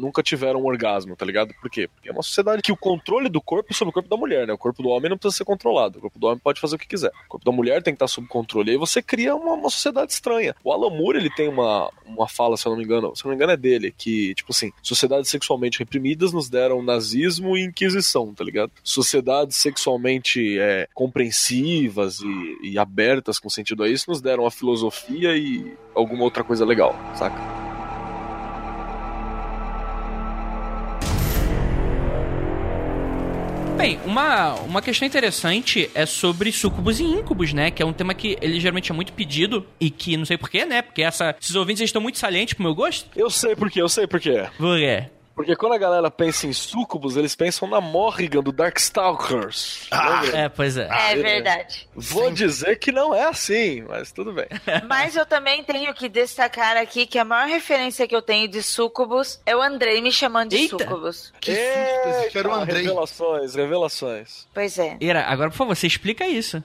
Speaker 2: nunca tiveram um orgasmo, tá ligado? Por quê? Porque é uma sociedade que o controle do corpo sobre o corpo da mulher, né? O corpo do homem não precisa ser controlado. O corpo do homem pode fazer o que quiser. O corpo da mulher tem que estar sob controle. E aí você cria uma, uma sociedade estranha. O Alan Moore, ele tem uma, uma fala, se eu não me engano, se eu não me engano é dele, que, tipo assim, sociedades sexualmente reprimidas nos deram nazismo e inquisição, tá ligado? Sociedades sexualmente é, compreensivas e, e abertas com sentido a isso nos deram a filosofia e alguma outra coisa legal, saca?
Speaker 3: Bem, uma, uma questão interessante é sobre sucubus e íncubos, né? Que é um tema que ele geralmente é muito pedido e que não sei porquê, né? Porque essa, esses ouvintes estão muito salientes pro meu gosto.
Speaker 2: Eu sei por quê, eu sei por quê.
Speaker 3: Por quê?
Speaker 2: Porque quando a galera pensa em sucubus, eles pensam na Morrigan do Darkstalkers. Lembra?
Speaker 3: É, pois é.
Speaker 5: É verdade.
Speaker 2: Vou dizer que não é assim, mas tudo bem.
Speaker 5: Mas eu também tenho que destacar aqui que a maior referência que eu tenho de sucubus é o Andrei me chamando de
Speaker 3: Eita.
Speaker 5: sucubus.
Speaker 1: Que susto, esse era o
Speaker 2: Eita,
Speaker 1: Andrei.
Speaker 2: Revelações, revelações.
Speaker 5: Pois é.
Speaker 3: Ira, agora por favor, você explica isso.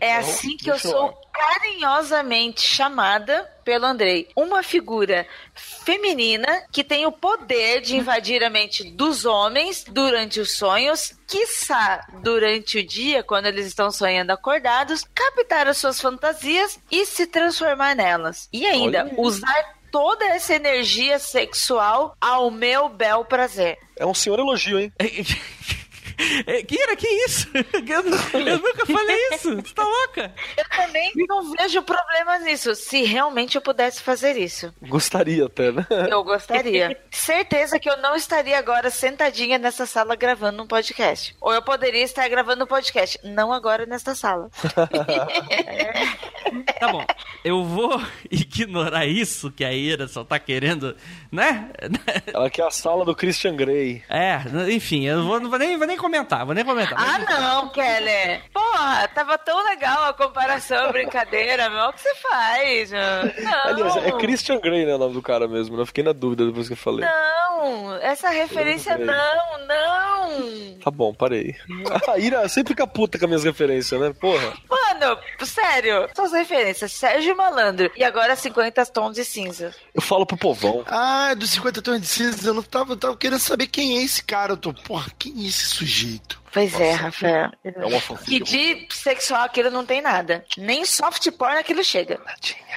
Speaker 5: É assim que eu sou carinhosamente chamada pelo Andrei. Uma figura feminina que tem o poder de invadir a mente dos homens durante os sonhos, quiçá durante o dia, quando eles estão sonhando acordados, captar as suas fantasias e se transformar nelas. E ainda,
Speaker 2: Olha
Speaker 5: usar toda essa energia sexual ao meu bel prazer.
Speaker 2: É um senhor elogio, hein?
Speaker 3: É, Ira, que isso? Eu, eu nunca falei isso. Você tá louca?
Speaker 5: Eu também não vejo problema nisso, se realmente eu pudesse fazer isso.
Speaker 2: Gostaria até, né?
Speaker 5: Eu gostaria. Certeza que eu não estaria agora sentadinha nessa sala gravando um podcast. Ou eu poderia estar gravando um podcast, não agora nesta sala.
Speaker 3: Tá bom. Eu vou ignorar isso que a Ira só tá querendo, né?
Speaker 2: Ela quer a sala do Christian Grey.
Speaker 3: É, enfim, eu vou, não vou nem, vou nem comentar, vou nem comentar.
Speaker 5: Ah, não, Keller. Porra, tava tão legal a comparação, a brincadeira, meu. O que você faz? Não.
Speaker 2: Aliás, é Christian Grey, né, o nome do cara mesmo. né? Eu fiquei na dúvida depois que eu falei.
Speaker 5: Não, essa referência
Speaker 2: Não,
Speaker 5: não, não.
Speaker 2: Tá bom, parei. A Ira sempre fica puta com as minhas referências, né? Porra.
Speaker 5: Mano, sério, suas referências, Sérgio Malandro e agora 50 tons de cinza.
Speaker 2: Eu falo pro povão.
Speaker 1: Ah, dos 50 tons de cinza, eu não tava, eu tava querendo saber quem é esse cara. Eu tô, porra, quem é esse sujeito? jeito.
Speaker 5: Pois é, Rafael.
Speaker 2: É uma
Speaker 5: Que
Speaker 2: fanfic.
Speaker 5: de sexual aquilo não tem nada. Nem soft porn aquilo chega.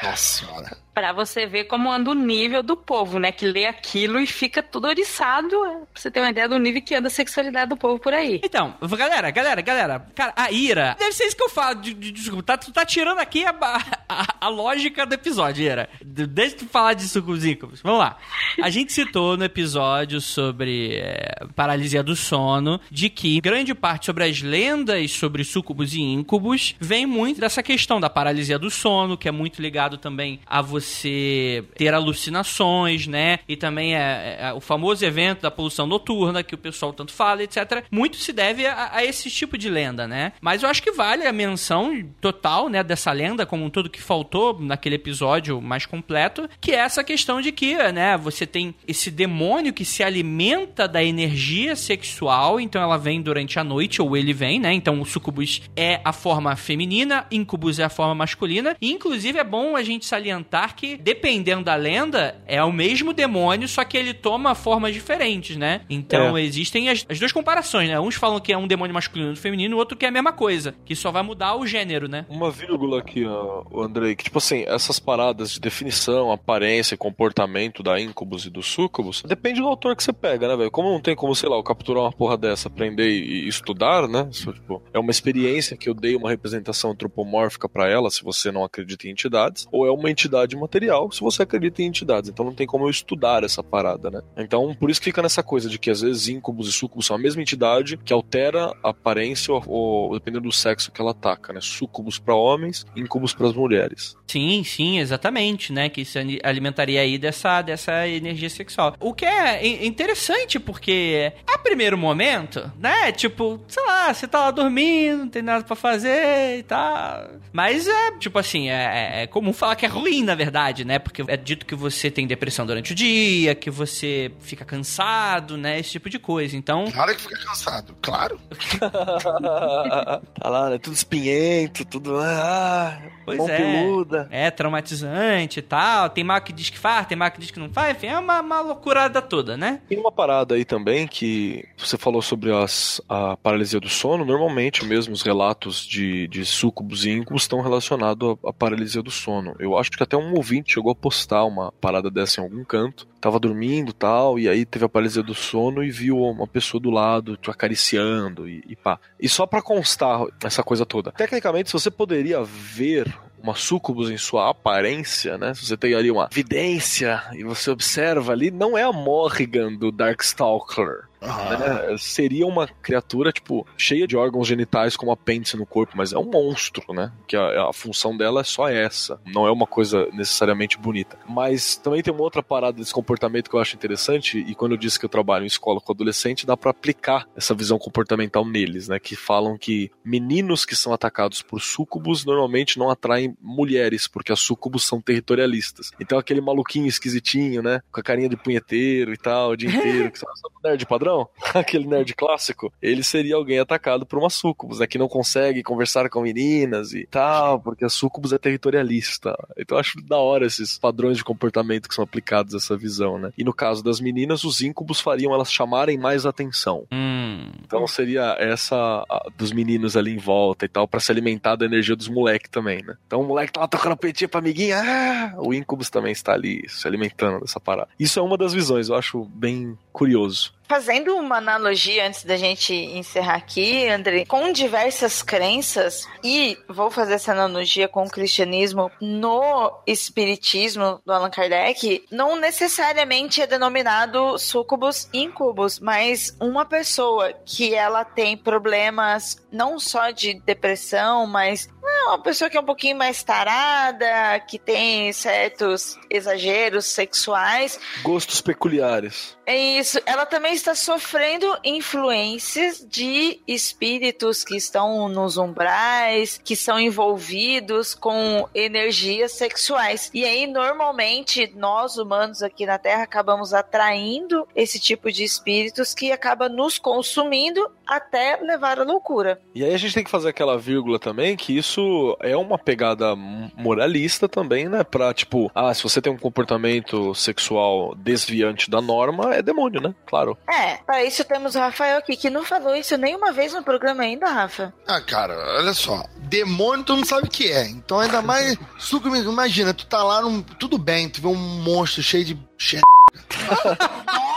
Speaker 1: Nossa senhora.
Speaker 6: Pra você ver como anda o nível do povo, né? Que lê aquilo e fica tudo oriçado. é, Pra você ter uma ideia do nível que anda a sexualidade do povo por aí.
Speaker 3: Então, galera, galera, galera, cara, a Ira, deve ser isso que eu falo, de, de, desculpa, tá, tu tá tirando aqui a, a, a lógica do episódio, Ira. De- Deixa tu falar de sucos íncubos. Vamos lá. A gente citou no episódio sobre é, paralisia do sono de que grande grande parte sobre as lendas sobre súcubos e íncubos vem muito dessa questão da paralisia do sono, que é muito ligado também a você ter alucinações, né? E também é, é o famoso evento da poluição noturna, que o pessoal tanto fala, etc. Muito se deve a, a esse tipo de lenda, né? Mas eu acho que vale a menção total, né, dessa lenda, como um todo que faltou naquele episódio mais completo, que é essa questão de que, né, você tem esse demônio que se alimenta da energia sexual, então ela vem durante a noite, ou ele vem, né? Então o sucubus é a forma feminina, incubus é a forma masculina, e inclusive é bom a gente salientar que, dependendo da lenda, é o mesmo demônio, só que ele toma formas diferentes, né? Então existem as, as duas comparações, né? Uns falam que é um demônio masculino e feminino, o outro que é a mesma coisa, que só vai mudar o gênero, né?
Speaker 2: Uma vírgula aqui, ó, o Andrei, que tipo assim, essas paradas de definição, aparência e comportamento da incubus e do sucubus, depende do autor que você pega, né, velho? Como não tem como, sei lá, eu capturar uma porra dessa, aprender e, e estudar, né? Isso, tipo, é uma experiência que eu dei uma representação antropomórfica pra ela, se você não acredita em entidades, ou é uma entidade material, se você acredita em entidades. Então não tem como eu estudar essa parada, né? Então, por isso que fica nessa coisa de que às vezes incubus e sucubus são a mesma entidade que altera a aparência ou, ou dependendo do sexo que ela ataca, né? Sucubus pra homens, incubus pras mulheres.
Speaker 3: Sim, sim, exatamente, né? Que isso ali- alimentaria aí dessa, dessa energia sexual. O que é in- interessante, porque a primeiro momento, né? Tipo, sei lá, você tá lá dormindo, não tem nada pra fazer e tal. Mas é, tipo assim, é, é- é comum falar que é ruim, na verdade, né? Porque é dito que você tem depressão durante o dia, que você fica cansado, né? Esse tipo de coisa. Então,
Speaker 1: Claro que fica cansado, claro.
Speaker 2: tá lá, né? Tudo espinhento, tudo. Ah,
Speaker 3: Pois
Speaker 2: mão
Speaker 3: é.
Speaker 2: peluda.
Speaker 3: É traumatizante e tal. Tem mal que diz que faz, tem mal que diz que não faz. Enfim, é uma, uma loucurada toda, né?
Speaker 2: Tem uma parada aí também que você falou sobre as, a paralisia do sono. Normalmente, mesmo os relatos de, de sucubus e íncubos estão relacionados à, à paralisia do sono. Eu acho que até um ouvinte chegou a postar uma parada dessa em algum canto. Tava dormindo tal, e aí teve a paralisia do sono e viu uma pessoa do lado te acariciando e, e pá. E só pra constar essa coisa toda. Tecnicamente, se você poderia ver uma sucubus em sua aparência, né? Se você tem ali uma vidência e você observa ali, não é a Morrigan do Darkstalker. Né? Seria uma criatura, tipo, cheia de órgãos genitais como apêndice no corpo, mas é um monstro, né? Que a, a função dela é só essa. Não é uma coisa necessariamente bonita. Mas também tem uma outra parada desse comportamento que eu acho interessante, e quando eu disse que eu trabalho em escola com adolescente, dá pra aplicar essa visão comportamental neles, né? Que falam que meninos que são atacados por súcubus normalmente não atraem mulheres, porque as súcubus são territorialistas. Então aquele maluquinho esquisitinho, né? Com a carinha de punheteiro e tal, o dia inteiro, que sabe, sabe o nerd padrão? Aquele nerd clássico, ele seria alguém atacado por uma súcubus, né? Que não consegue conversar com meninas e tal, porque a súcubus é territorialista. Então eu acho da hora esses padrões de comportamento que são aplicados a essa visão, né? E no caso das meninas, os íncubos fariam elas chamarem mais atenção.
Speaker 3: Hum.
Speaker 2: Então seria essa a, dos meninos ali em volta e tal, pra se alimentar da energia dos moleques também, né? Então o moleque tá lá tocando peitinho pra amiguinha, ah, o Incubus também está ali se alimentando dessa parada. Isso é uma das visões, eu acho bem curioso.
Speaker 5: Fazendo uma analogia antes da gente encerrar aqui, André, com diversas crenças, e vou fazer essa analogia com o cristianismo no espiritismo do Allan Kardec, não necessariamente é denominado sucubus incubus, mas uma pessoa que ela tem problemas não só de depressão, mas uma pessoa que é um pouquinho mais tarada, que tem certos exageros sexuais,
Speaker 2: Gostos peculiares.
Speaker 5: É isso. Ela também está sofrendo influências de espíritos que estão nos umbrais, que são envolvidos com energias sexuais. E aí, normalmente, nós humanos aqui na Terra acabamos atraindo esse tipo de espíritos que acaba nos consumindo até levar à loucura.
Speaker 2: E aí a gente tem que fazer aquela vírgula também, que isso é uma pegada moralista também, né? Pra, tipo, ah, se você tem um comportamento sexual desviante da norma, é demônio, né? Claro.
Speaker 5: É, para isso temos o Rafael aqui, que não falou isso nenhuma vez no programa ainda, Rafa.
Speaker 1: Ah, cara, olha só. Demônio todo mundo sabe o que é. Então, ainda mais. suco, imagina, tu tá lá num. Tudo bem, tu vê um monstro cheio de. Che...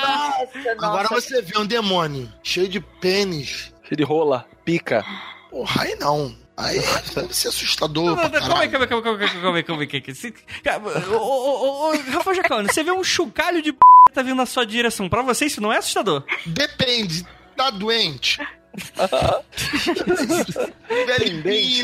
Speaker 5: Nossa,
Speaker 1: Agora você vê um demônio cheio de pênis.
Speaker 2: Cheio de rola, pica.
Speaker 1: Porra, aí não. Aí deve ser assustador
Speaker 3: aí,
Speaker 1: caralho.
Speaker 3: calma aí, calma aí, calma aí, calma aí, calma aí, Ô, ô, Rafael Jacone, você vê um chocalho de p tá vindo na sua direção. Pra você isso não é assustador?
Speaker 1: Depende. tá doente.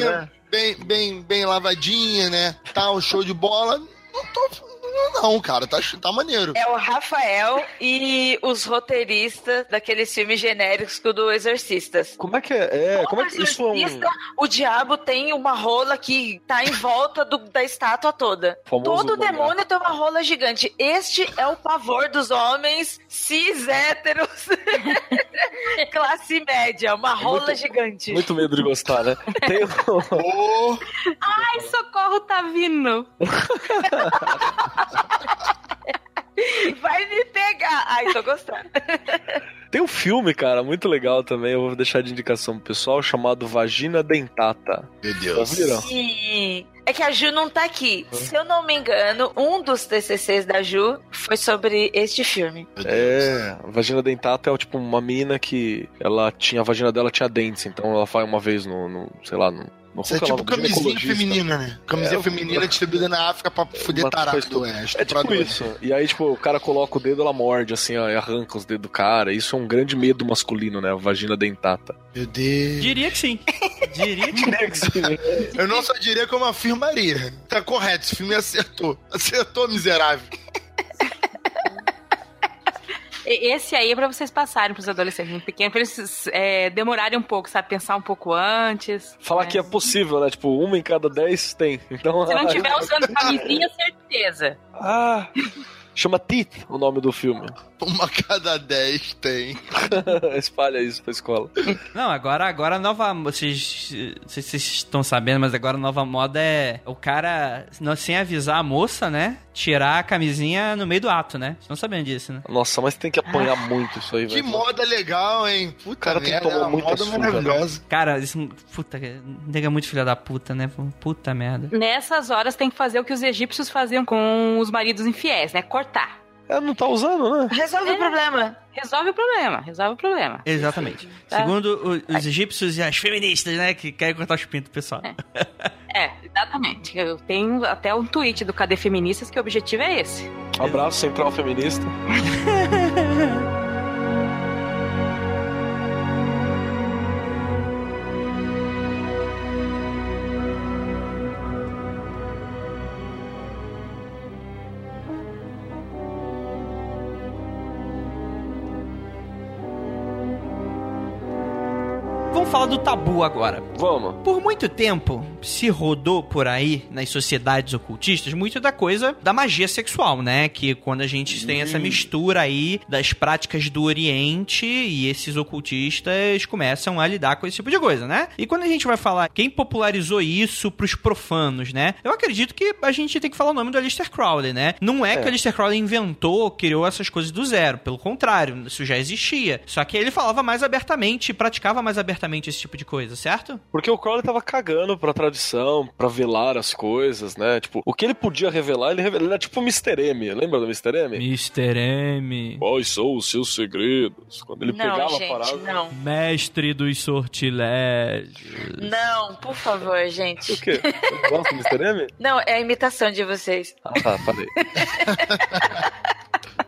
Speaker 2: Né?
Speaker 1: bem, bem, bem lavadinha, né? Tá um show de bola. Não tô. Não, cara, tá, tá maneiro.
Speaker 5: É o Rafael e os roteiristas daqueles filmes genéricos do Exorcistas.
Speaker 2: Como é que é? É, como é que isso é um
Speaker 5: O diabo tem uma rola que tá em volta do- da estátua toda.
Speaker 2: Famoso
Speaker 5: Todo
Speaker 2: mangá.
Speaker 5: demônio tem uma rola gigante. Este é o pavor dos homens cis héteros. Classe média, uma rola
Speaker 2: muito-
Speaker 5: gigante.
Speaker 2: muito medo de gostar, né? Tem um-
Speaker 6: Ai, socorro, tá vindo.
Speaker 5: Vai me pegar. Ai, tô gostando.
Speaker 2: Tem um filme, cara, muito legal também, eu vou deixar de indicação pro pessoal, chamado Vagina Dentata.
Speaker 1: meu Deus.
Speaker 5: E é que a Ju não tá aqui. Se eu não me engano, um dos TCCs da Ju foi sobre este filme.
Speaker 2: É, Vagina Dentata é tipo uma mina que ela tinha, a vagina dela tinha dentes, então ela vai uma vez no, no sei lá, no...
Speaker 1: Isso é
Speaker 2: que
Speaker 1: tipo camisinha feminina, né? Camisinha
Speaker 2: É,
Speaker 1: feminina distribuída na África pra fuder tarado oeste.
Speaker 2: É tipo isso. E aí, tipo, o cara coloca o dedo, ela morde, assim, ó, e arranca os dedos do cara. Isso é um grande medo masculino, né? A vagina dentata.
Speaker 1: Meu Deus.
Speaker 3: Diria que sim. Diria que sim.
Speaker 1: Eu não só diria como afirmaria. Tá correto, esse filme acertou. Acertou, miserável.
Speaker 6: Esse aí é pra vocês passarem pros adolescentes pequenos, pra eles é, demorarem um pouco, sabe? Pensar um pouco antes.
Speaker 2: Falar
Speaker 6: né?
Speaker 2: que é possível, né? Tipo, uma em cada dez tem. Então,
Speaker 6: Se não tiver usando camisinha, certeza.
Speaker 2: Ah, chama Teeth o nome do filme.
Speaker 1: Uma cada dez tem.
Speaker 2: Espalha isso pra escola.
Speaker 3: Não, agora, agora a nova. Vocês, não sei se vocês estão sabendo, mas agora a nova moda é o cara, sem avisar a moça, né? Tirar a camisinha no meio do ato, né? Vocês estão sabendo disso, né?
Speaker 2: Nossa, mas tem que apanhar muito isso aí,
Speaker 1: Que
Speaker 2: velho.
Speaker 1: moda legal, hein? Puta
Speaker 2: cara tem que tomar
Speaker 1: é uma
Speaker 2: muita
Speaker 1: moda
Speaker 2: surra,
Speaker 1: maravilhosa.
Speaker 3: Cara, isso. Puta, nega muito filha da puta, né? Puta merda.
Speaker 6: Nessas horas tem que fazer o que os egípcios faziam com os maridos infiéis, né? Cortar.
Speaker 2: É, não tá usando, né?
Speaker 5: Resolve
Speaker 6: É.
Speaker 5: o problema.
Speaker 6: Resolve o problema, resolve o problema.
Speaker 3: Exatamente.
Speaker 6: Tá.
Speaker 3: Segundo o- os egípcios e as feministas, né? Que querem cortar os pintos pessoal.
Speaker 6: É, exatamente. Eu tenho até um tweet do Cadê Feministas que o objetivo é esse.
Speaker 2: Abraço Central Feminista.
Speaker 3: do tabu agora.
Speaker 2: Vamos.
Speaker 3: Por muito tempo se rodou por aí nas sociedades ocultistas muito da coisa da magia sexual, né? Que quando a gente tem essa mistura aí das práticas do Oriente e esses ocultistas começam a lidar com esse tipo de coisa, né? E quando a gente vai falar quem popularizou isso pros profanos, né? Eu acredito que a gente tem que falar o nome do Aleister Crowley, né? Não é,
Speaker 2: É.
Speaker 3: que o Aleister Crowley inventou, criou essas coisas do zero. Pelo contrário, isso já existia. Só que ele falava mais abertamente, praticava mais abertamente esse tipo de coisa, certo?
Speaker 2: Porque o Crowley tava cagando pra tradição, pra velar as coisas, né? Tipo, o que ele podia revelar, ele revelava. Ele era tipo o Mr. M. Lembra do Mr. M?
Speaker 3: Mr. M.
Speaker 2: Quais são os seus segredos? Quando ele
Speaker 5: não,
Speaker 2: pegava
Speaker 5: gente,
Speaker 2: a parada.
Speaker 5: não.
Speaker 3: Mestre dos sortilégios.
Speaker 5: Não, por favor, gente.
Speaker 2: O quê? Gosta do Mr. M?
Speaker 5: Não, é a imitação de vocês.
Speaker 2: Ah, tá, parei.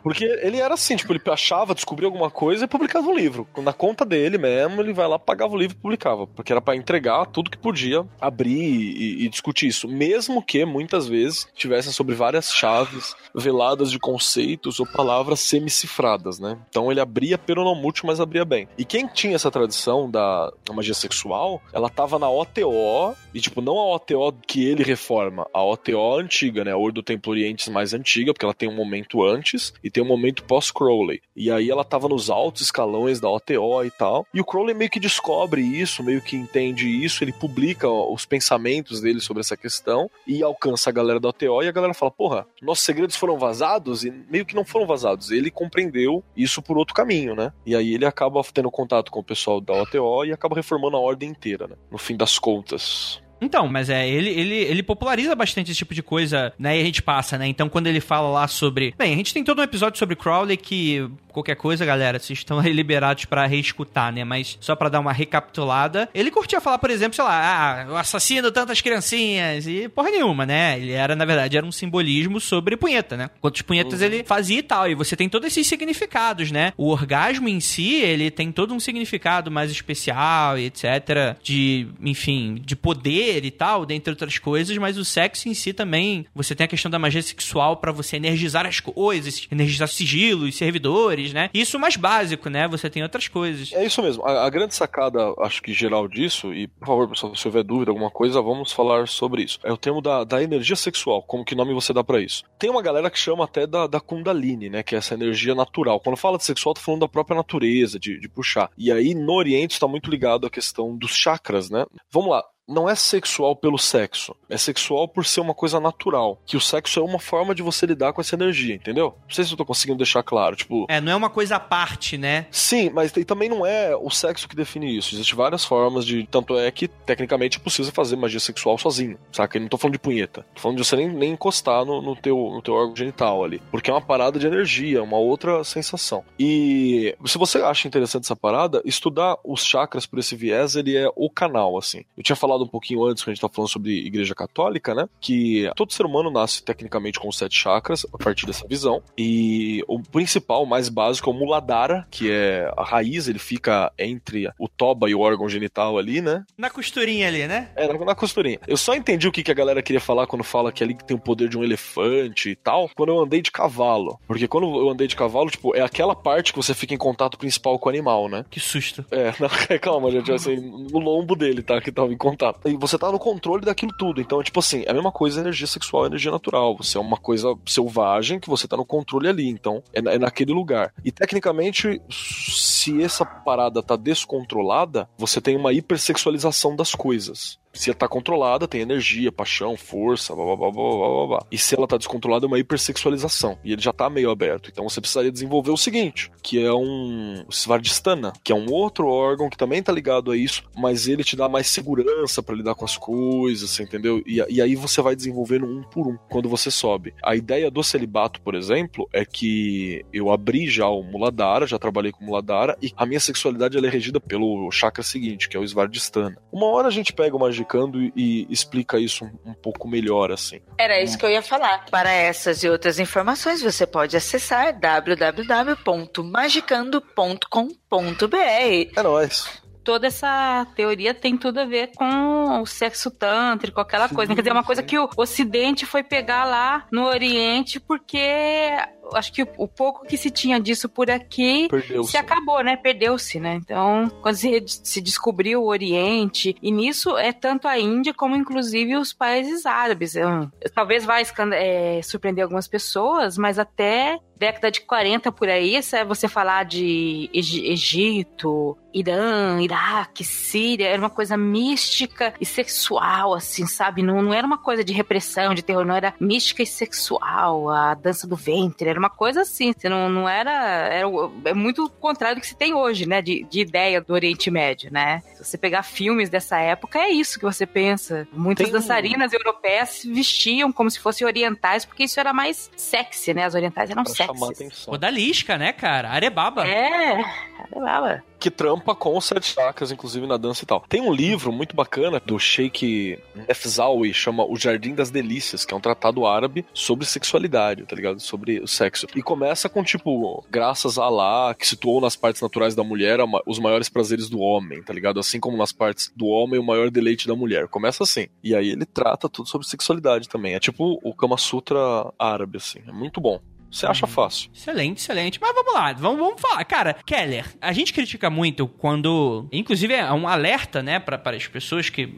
Speaker 2: Porque ele era assim, tipo, ele achava, descobria alguma coisa e publicava o livro. Na conta dele mesmo, ele vai lá, pagava o livro e publicava. Porque era pra entregar tudo que podia, abrir e, e discutir isso. Mesmo que, muitas vezes, tivessem sobre várias chaves veladas de conceitos ou palavras semicifradas, né? Então ele abria peronomútil, mas abria bem. E quem tinha essa tradição da, magia sexual, ela tava na OTO, e tipo, não a OTO que ele reforma, a OTO antiga, né? A Ordo Templo Orientes mais antiga, porque ela tem um momento antes e tem um momento pós-Crowley. E aí ela tava nos altos escalões da OTO e tal. E o Crowley meio que descobre isso, meio que entende isso, ele publica os pensamentos dele sobre essa questão e alcança a galera da OTO e a galera fala: porra, nossos segredos foram vazados? E meio que não foram vazados. Ele compreendeu isso por outro caminho, né? E aí ele acaba tendo contato com o pessoal da OTO e acaba reformando a ordem inteira, né? No fim das contas.
Speaker 3: Então, mas é, ele, ele, ele populariza bastante esse tipo de coisa, né? E a gente passa, né? Então, quando ele fala lá sobre. Bem, a gente tem todo um episódio sobre Crowley que. Qualquer coisa, galera, vocês estão aí liberados pra reescutar, né? Mas só pra dar uma recapitulada. Ele curtia falar, por exemplo, sei lá, ah, assassino tantas criancinhas. E porra nenhuma, né? Ele era, na verdade, era um simbolismo sobre punheta, né? Quantos punhetas ele fazia e tal. E você tem todos esses significados, né? O orgasmo em si, ele tem todo um significado mais especial e etc. De, enfim, de poder e tal, dentre outras coisas. Mas o sexo em si também, você tem a questão da magia sexual pra você energizar as coisas, energizar sigilos, servidores, né? Isso mais básico, né? Você tem outras coisas.
Speaker 2: É isso mesmo. A, a grande sacada, acho que geral disso, e por favor, pessoal, se houver dúvida, alguma coisa, vamos falar sobre isso. É o termo da, da energia sexual. Como que nome você dá pra isso? Tem uma galera que chama até da, da Kundalini, né? Que é essa energia natural. Quando fala de sexual, tô falando da própria natureza, de, de puxar. E aí, no Oriente, está muito ligado à questão dos chakras, né? Vamos lá não é sexual pelo sexo. É sexual por ser uma coisa natural. Que o sexo é uma forma de você lidar com essa energia, entendeu? Não sei se eu tô conseguindo deixar claro. Tipo,
Speaker 3: É, não é uma coisa à parte, né?
Speaker 2: Sim, mas também não é o sexo que define isso. Existem várias formas de. Tanto é que, tecnicamente, é possível fazer magia sexual sozinho, saca? Eu não tô falando de punheta. Tô falando de você nem, nem encostar no, no teu, no teu órgão genital ali. Porque é uma parada de energia, uma outra sensação. E se você acha interessante essa parada, estudar os chakras por esse viés, ele é o canal, assim. Eu tinha falado um pouquinho antes, quando a gente tá falando sobre igreja católica, né? Que todo ser humano nasce tecnicamente com sete chakras, a partir dessa visão. E o principal, o mais básico, é o Muladhara, que é a raiz, ele fica entre o toba e o órgão genital ali, né?
Speaker 3: Na costurinha ali, né?
Speaker 2: É, na, na costurinha. Eu só entendi o que, que a galera queria falar quando fala que ali tem o poder de um elefante e tal, quando eu andei de cavalo. Porque quando eu andei de cavalo, tipo, é aquela parte que você fica em contato principal com o animal, né?
Speaker 3: Que susto.
Speaker 2: É, não, calma, gente, assim, no lombo dele, tá? Que tava em contato. E você tá no controle daquilo tudo. Então, é tipo assim, é a mesma coisa energia sexual energia natural. Você é uma coisa selvagem que você tá no controle ali. Então, é, na- é naquele lugar. E tecnicamente, se essa parada tá descontrolada, você tem uma hipersexualização das coisas. Se ela tá controlada, tem energia, paixão, força, blá blá blá blá blá blá. E se ela tá descontrolada, é uma hipersexualização. E ele já tá meio aberto. Então você precisaria desenvolver o seguinte, que é um Svardistana, que é um outro órgão que também tá ligado a isso, mas ele te dá mais segurança pra lidar com as coisas, entendeu? E, e aí você vai desenvolvendo um por um quando você sobe. A ideia do celibato, por exemplo, é que eu abri já o Muladhara, já trabalhei com Muladhara, e a minha sexualidade é regida pelo chakra seguinte, que é o Svardistana. Uma hora a gente pega o E, explica isso um, um pouco melhor, assim.
Speaker 5: Era isso que eu ia falar. Para essas e outras informações, você pode acessar www.magicando.com.br.
Speaker 2: É nóis.
Speaker 6: Toda essa teoria tem tudo a ver com o sexo tântrico, aquela coisa. né? Quer dizer, é uma coisa que o Ocidente foi pegar lá no Oriente, porque acho que o, o pouco que se tinha disso por aqui
Speaker 2: Perdeu-se.
Speaker 6: se acabou, né? Perdeu-se, né? Então, quando se, se descobriu o Oriente, e nisso é tanto a Índia como inclusive os países árabes. Eu- talvez vai escanda- é, surpreender algumas pessoas, mas até década de 40 por aí, se é você falar de Egi- Egito, Irã, Iraque, Síria, era uma coisa mística e sexual, assim, sabe? Não, não era uma coisa de repressão, de terror, não era mística e sexual, a dança do ventre, era uma coisa assim, você não, não era, era. É muito o contrário do que se tem hoje, né? De, de ideia do Oriente Médio, né? Se você pegar filmes dessa época, é isso que você pensa. Muitas
Speaker 2: Tem
Speaker 6: dançarinas europeias se vestiam como se fossem orientais, porque isso era mais sexy, né? As orientais eram
Speaker 2: Pra atenção.
Speaker 3: Odalisca, né, cara? Arebaba.
Speaker 6: É, caramba.
Speaker 2: Que trampa com os sete chakras, inclusive na dança e tal. Tem um livro muito bacana do Sheikh Nefzawi, chama O Jardim das Delícias, que é um tratado árabe sobre sexualidade, tá ligado? Sobre o sexo. E começa com, tipo, graças a Allah, que situou nas partes naturais da mulher os maiores prazeres do homem, tá ligado? Assim como nas partes do homem o maior deleite da mulher. Começa assim. E aí ele trata tudo sobre sexualidade também. É tipo o Kama Sutra árabe, assim. É muito bom. Você acha fácil.
Speaker 3: Excelente, excelente. Mas vamos lá, vamos, vamos falar. Cara, Keller, a gente critica muito quando. Inclusive, é um alerta, né, pra- para as pessoas que,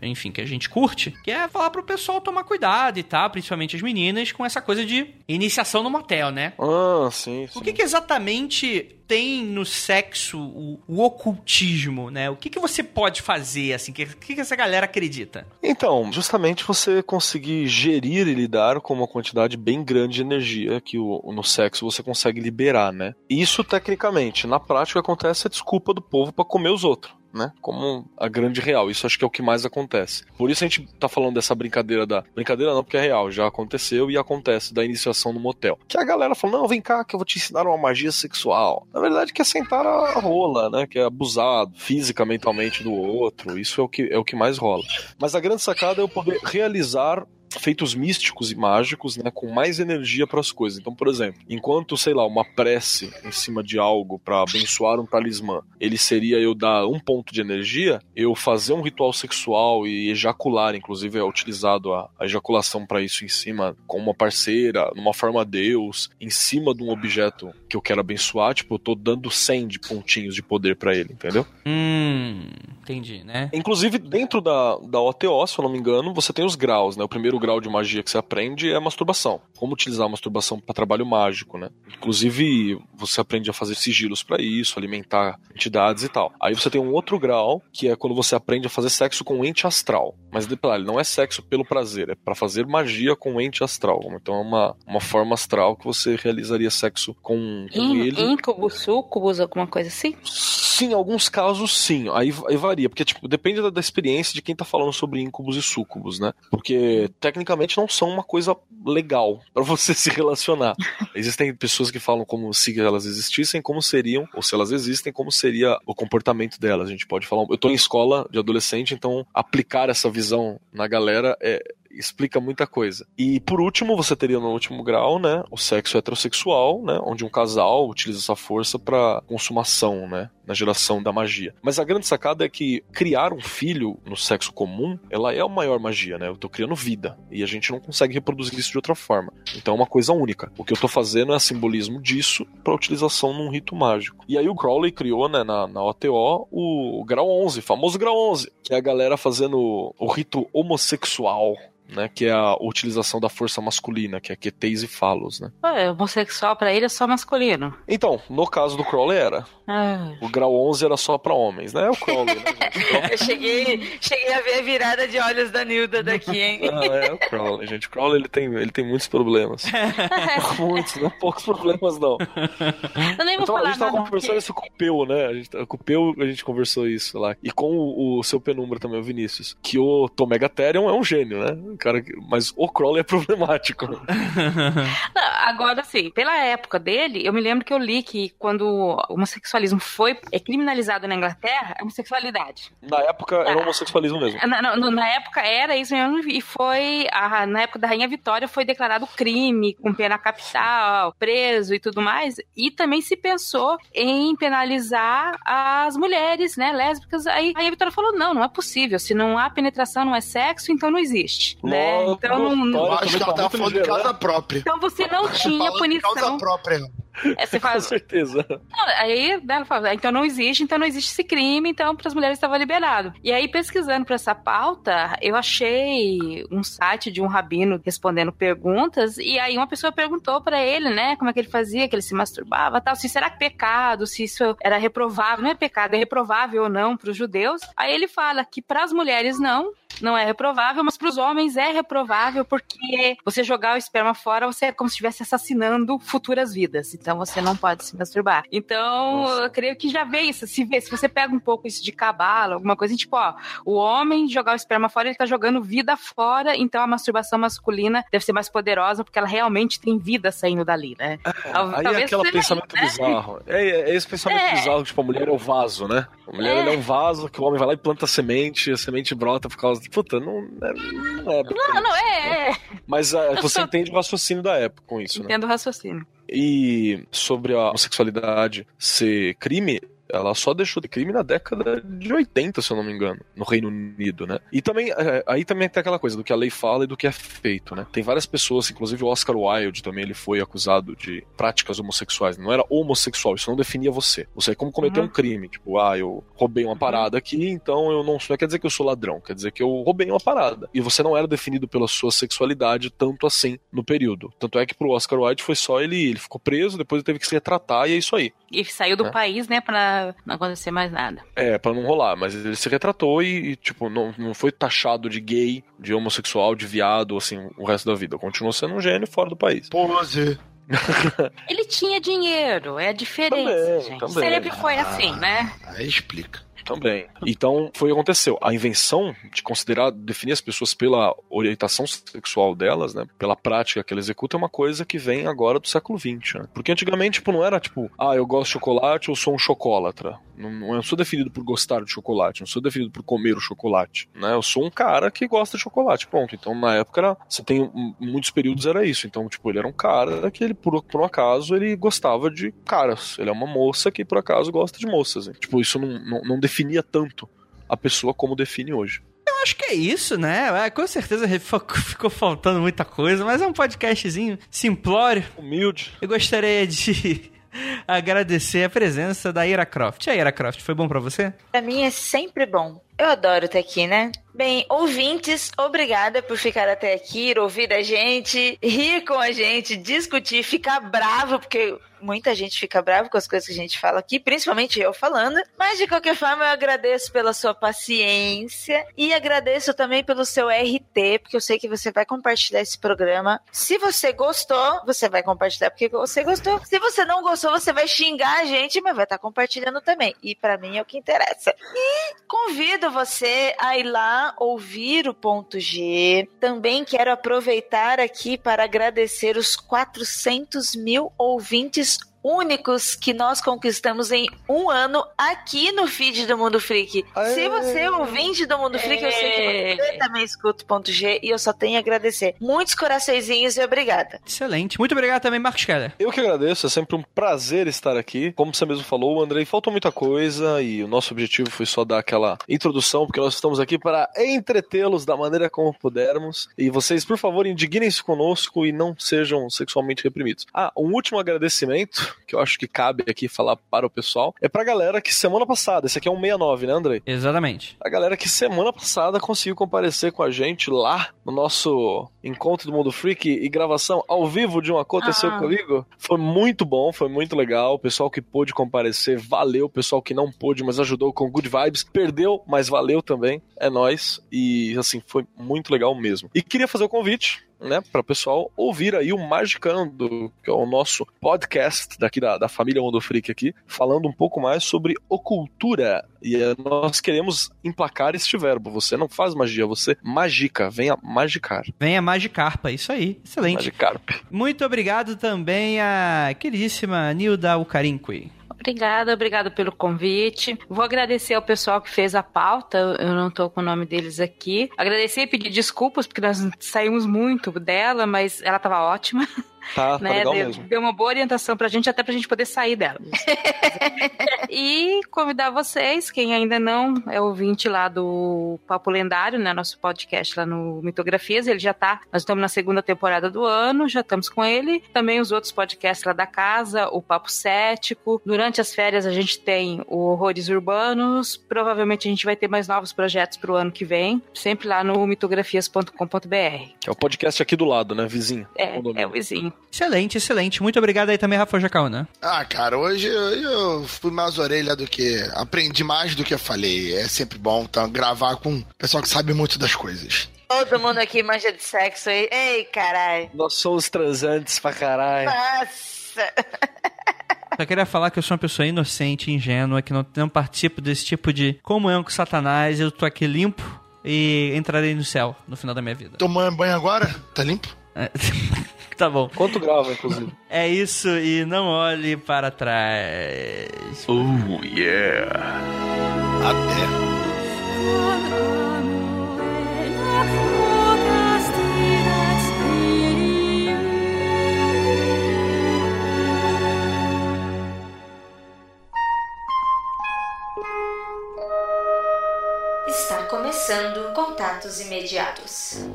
Speaker 3: enfim, que a gente curte, que é falar pro pessoal tomar cuidado e tal, principalmente as meninas, com essa coisa de iniciação no motel, né?
Speaker 2: Ah, sim, sim.
Speaker 3: O que, que exatamente tem no sexo o, o ocultismo, né? O que, que você pode fazer, assim? O que, que, essa galera acredita?
Speaker 2: Então, justamente você conseguir gerir e lidar com uma quantidade bem grande de energia que o, no sexo você consegue liberar, né? Isso, tecnicamente, na prática acontece a desculpa do povo pra comer os outros. Né? Como a grande real. Isso acho que é o que mais acontece. Por isso a gente tá falando dessa brincadeira da. Brincadeira não, porque é real, já aconteceu e acontece da iniciação no motel. Que a galera fala: não, vem cá que eu vou te ensinar uma magia sexual. Na verdade, que é sentar a rola, né? Que é abusado física, mentalmente do outro. Isso é o que, é o que mais rola. Mas a grande sacada é eu poder realizar feitos místicos e mágicos, né, com mais energia para as coisas. Então, por exemplo, enquanto, sei lá, uma prece em cima de algo para abençoar um talismã, ele seria eu dar um ponto de energia, eu fazer um ritual sexual e ejacular, inclusive é utilizado a, a ejaculação para isso em cima com uma parceira, numa forma Deus, em cima de um objeto que eu quero abençoar, tipo, eu tô dando 100 de pontinhos de poder para ele, entendeu?
Speaker 3: Hum, entendi, né?
Speaker 2: Inclusive, dentro da, da OTO, se eu não me engano, você tem os graus, né? O primeiro grau de magia que você aprende é a masturbação. Como utilizar a masturbação para trabalho mágico, né? Inclusive, você aprende a fazer sigilos para isso, alimentar entidades e tal. Aí você tem um outro grau, que é quando você aprende a fazer sexo com ente astral. Mas detalhe, não é sexo pelo prazer, é para fazer magia com ente astral. Então é uma, uma forma astral que você realizaria sexo com, com
Speaker 6: In,
Speaker 2: ele.
Speaker 6: Incubus, sucubus, alguma coisa assim?
Speaker 2: Sim, alguns casos sim. Aí, aí varia, porque tipo, depende da, da experiência de quem tá falando sobre íncubos e súcubos, né? Porque tecnicamente não são uma coisa legal pra você se relacionar. Existem pessoas que falam como se elas existissem, como seriam, ou se elas existem, como seria o comportamento delas. A gente pode falar. Eu tô em escola de adolescente, então aplicar essa visão na galera é, explica muita coisa. E por último, você teria no último grau, né, o sexo heterossexual, né, onde um casal utiliza essa força para consumação, né, na geração da magia. Mas a grande sacada é que criar um filho no sexo comum, ela é a maior magia, né? Eu tô criando vida e a gente não consegue reproduzir isso de outra forma. Então é uma coisa única. O que eu tô fazendo é simbolismo disso para utilização num rito mágico. E aí o Crowley criou, né, na, na OTO, o grau 11, famoso grau 11, que é a galera fazendo o rito homossexual né, que é a utilização da força masculina, que é QTs e falos, né?
Speaker 6: Ué, homossexual pra ele é só masculino.
Speaker 2: Então, no caso do Crowley era.
Speaker 6: Ah.
Speaker 2: O grau 11 era só pra homens, né? É o Crowley, né, gente?
Speaker 5: Eu cheguei, cheguei a ver a virada de olhos da Nilda daqui, hein?
Speaker 2: Ah, é o Crowley, gente. O Crowley ele tem, ele tem muitos problemas. muitos, não poucos problemas, não.
Speaker 6: Eu nem vou
Speaker 2: Então, a
Speaker 6: falar
Speaker 2: gente tava
Speaker 6: nada.
Speaker 2: conversando isso com o Peu, né? A gente, com o Peu a gente conversou isso lá. E com o, o seu penumbra também, o Vinícius. Que o Tomegatherium é um gênio, né? O cara, que- mas o Crowley é problemático.
Speaker 6: Não, Agora, sim, pela época dele, eu me lembro que eu li que quando o homossexualismo foi é, criminalizado na Inglaterra, é homossexualidade.
Speaker 2: Na época era homossexualismo mesmo.
Speaker 6: Na, na- na época era isso mesmo, e foi. a- na época da Rainha Vitória foi declarado crime, com pena capital, preso e tudo mais. E também se pensou em penalizar as mulheres, né, lésbicas. Aí a Rainha Vitória falou: não, não é possível. Se não há penetração, não é sexo, então não existe. Né? Então, não- não-
Speaker 1: Eu acho que
Speaker 2: também
Speaker 1: ela
Speaker 2: tá
Speaker 1: falando de
Speaker 2: ligeiro,
Speaker 1: causa própria.
Speaker 6: então você não tinha
Speaker 1: Falando de Causa
Speaker 6: punição.
Speaker 1: própria.
Speaker 6: É, você
Speaker 2: Com
Speaker 6: fala,
Speaker 2: certeza.
Speaker 6: Não, Aí né, ela fala, então não existe, então não existe esse crime, então para as mulheres estava liberado. E aí, pesquisando para essa pauta, eu achei um site de um rabino respondendo perguntas, e aí uma pessoa perguntou para ele, né, como é que ele fazia, que ele se masturbava tal, se será que pecado, se isso era reprovável, não é pecado, é reprovável ou não para os judeus. Aí ele fala que para as mulheres não, não é reprovável, mas para os homens é reprovável porque você jogar o esperma fora, você é como se estivesse assassinando futuras vidas. Então você não pode se masturbar. Então,
Speaker 2: Nossa.
Speaker 6: eu creio que já vê isso. Se, vê, se você pega um pouco isso de cabala, alguma coisa, tipo, ó, o homem jogar o esperma fora, ele tá jogando vida fora, então a masturbação masculina deve ser mais poderosa porque ela realmente tem vida saindo dali, né? Tal-
Speaker 2: Aí é
Speaker 6: talvez
Speaker 2: aquele pensamento bizarro. É, é esse pensamento
Speaker 6: É.
Speaker 2: bizarro, tipo, a mulher é o vaso, né? A mulher
Speaker 6: É.
Speaker 2: é um vaso que o homem vai lá e planta semente, a semente brota por causa. Puta, não, é- não é.
Speaker 6: Não, não, é, é.
Speaker 2: Mas é, você entende o raciocínio da época com isso, né?
Speaker 6: Entendo o raciocínio.
Speaker 2: E sobre a homossexualidade ser crime, ela só deixou de crime na década de 80, se eu não me engano, no Reino Unido, né? E também, é, aí também tem aquela coisa do que a lei fala e do que é feito, né? Tem várias pessoas, inclusive o Oscar Wilde também, ele foi acusado de práticas homossexuais. Não era homossexual, isso não definia você. Você é como cometer
Speaker 6: Uhum.
Speaker 2: um crime, tipo, ah, eu roubei uma parada aqui, então eu não, não quer dizer que eu sou ladrão, quer dizer que eu roubei uma parada. E você não era definido pela sua sexualidade tanto assim no período. Tanto é que pro Oscar Wilde foi só ele, ele ficou preso, depois ele teve que se retratar e é isso aí.
Speaker 6: E saiu do
Speaker 2: É.
Speaker 6: país, né, pra não acontecer mais nada.
Speaker 2: É, pra não rolar, mas ele se retratou e, e, tipo, não, não foi taxado de gay, de homossexual, de viado, assim, o resto da vida. Continuou sendo um gênio fora do país.
Speaker 1: Pose.
Speaker 6: Ele tinha dinheiro, é a diferença,
Speaker 2: Também,
Speaker 6: gente.
Speaker 2: também.
Speaker 6: Sempre foi assim, né?
Speaker 1: Aí explica.
Speaker 2: Também. Então, foi o que aconteceu. A invenção de considerar, definir as pessoas pela orientação sexual delas, né? Pela prática que ela executa, é uma coisa que vem agora do século XX, né? Porque antigamente, tipo, não era tipo, ah, eu gosto de chocolate, eu sou um chocólatra. Não, não sou definido por gostar de chocolate, não sou definido por comer o chocolate, né? Eu sou um cara que gosta de chocolate, pronto. Então, na época, era, você tem muitos períodos era isso. Então, tipo, ele era um cara que ele, por, por um acaso, ele gostava de caras. Ele é uma moça que, por acaso, gosta de moças. hein? Tipo, isso não, não, não definia tanto a pessoa como define hoje.
Speaker 3: Eu acho que é isso, né? É, com certeza ficou faltando muita coisa, mas é um podcastzinho simplório.
Speaker 2: Humilde.
Speaker 3: Eu gostaria de agradecer a presença da Ira Croft. E aí, Ira Croft, foi bom pra você?
Speaker 5: Pra mim é sempre bom. Eu adoro estar aqui, né? Bem, ouvintes, obrigada por ficar até aqui, ouvir a gente, rir com a gente, discutir, ficar bravo, porque muita gente fica bravo com as coisas que a gente fala aqui, principalmente eu falando. Mas de qualquer forma, eu agradeço pela sua paciência e agradeço também pelo seu RT, porque eu sei que você vai compartilhar esse programa. Se você gostou, você vai compartilhar porque você gostou. Se você não gostou, você vai xingar a gente, mas vai estar compartilhando também. E pra mim é o que interessa. E convido você a ir lá ouvir o ponto G. Também quero aproveitar aqui para agradecer os 400 mil ouvintes únicos que nós conquistamos em um ano aqui no feed do Mundo Freak. Se você é ouvinte do Mundo Freak, eu sei que você também escuta o ponto G e eu só tenho a agradecer. Muitos coraçõezinhos e obrigada.
Speaker 3: Excelente. Muito obrigado também, Marcos Keller.
Speaker 2: Eu que agradeço, é sempre um prazer estar aqui. Como você mesmo falou, Andrei, faltou muita coisa e o nosso objetivo foi só dar aquela introdução, porque nós estamos aqui para entretê-los da maneira como pudermos. E vocês, por favor, indignem-se conosco e não sejam sexualmente reprimidos. Ah, um último agradecimento, que eu acho que cabe aqui falar para o pessoal, é pra galera que semana passada, esse aqui é um 69, né, Andrei?
Speaker 3: Exatamente.
Speaker 2: A galera que semana passada conseguiu comparecer com a gente lá no nosso encontro do Mundo Freak e gravação ao vivo de um Aconteceu
Speaker 6: Ah.
Speaker 2: Comigo. Foi muito bom, foi muito legal. O pessoal que pôde comparecer, valeu. O pessoal que não pôde, mas ajudou com good vibes, perdeu, mas valeu também. É nóis. E assim, foi muito legal mesmo. E queria fazer o convite. Né, para o pessoal ouvir aí o Magicando, que é o nosso podcast daqui da, da família Mundo Freak aqui, falando um pouco mais sobre ocultura. E eh, nós queremos emplacar este verbo. Você não faz magia, você magica. Venha magicar.
Speaker 3: Venha Magicarpa, isso aí. Excelente.
Speaker 2: Magicarp.
Speaker 3: Muito obrigado também a queridíssima Nilda Ucarinqui.
Speaker 6: Obrigada, obrigada pelo convite. Vou agradecer ao pessoal que fez a pauta, eu não tô com o nome deles aqui. Agradecer e pedir desculpas, porque nós saímos muito dela, mas ela tava ótima.
Speaker 2: Tá, tá
Speaker 6: né?
Speaker 2: legal
Speaker 6: deu,
Speaker 2: mesmo.
Speaker 6: deu uma boa orientação pra gente, até pra gente poder sair dela. e convidar vocês, quem ainda não é ouvinte lá do Papo Lendário, né? Nosso podcast lá no Mitografias, ele já tá. Nós estamos na segunda temporada do ano, já estamos com ele. Também os outros podcasts lá da casa, o Papo Cético. Durante as férias a gente tem o Horrores Urbanos. Provavelmente a gente vai ter mais novos projetos pro ano que vem, sempre lá no mitografias.com.br.
Speaker 2: É o podcast aqui do lado, né, vizinho?
Speaker 6: É, é o vizinho.
Speaker 3: Excelente, excelente. Muito obrigado aí também, Rafa Jacaúna.
Speaker 1: Ah, cara, hoje eu, eu fui mais orelha do que. Aprendi mais do que falei. É sempre bom então, gravar com o pessoal que sabe muito das coisas.
Speaker 5: Todo mundo aqui manja de sexo aí. Ei, caralho.
Speaker 2: Nós somos transantes pra caralho.
Speaker 5: Nossa.
Speaker 3: Só queria falar que eu sou uma pessoa inocente, ingênua, que não, não participo desse tipo de comunhão com Satanás. Eu tô aqui limpo e entrarei no céu no final da minha vida.
Speaker 1: Tomando banho agora? Tá limpo?
Speaker 3: É. tá bom.
Speaker 2: Quanto grava, inclusive?
Speaker 3: É isso e não olhe para trás.
Speaker 7: Oh, yeah.
Speaker 1: Até.
Speaker 9: Está começando Contatos Imediatos.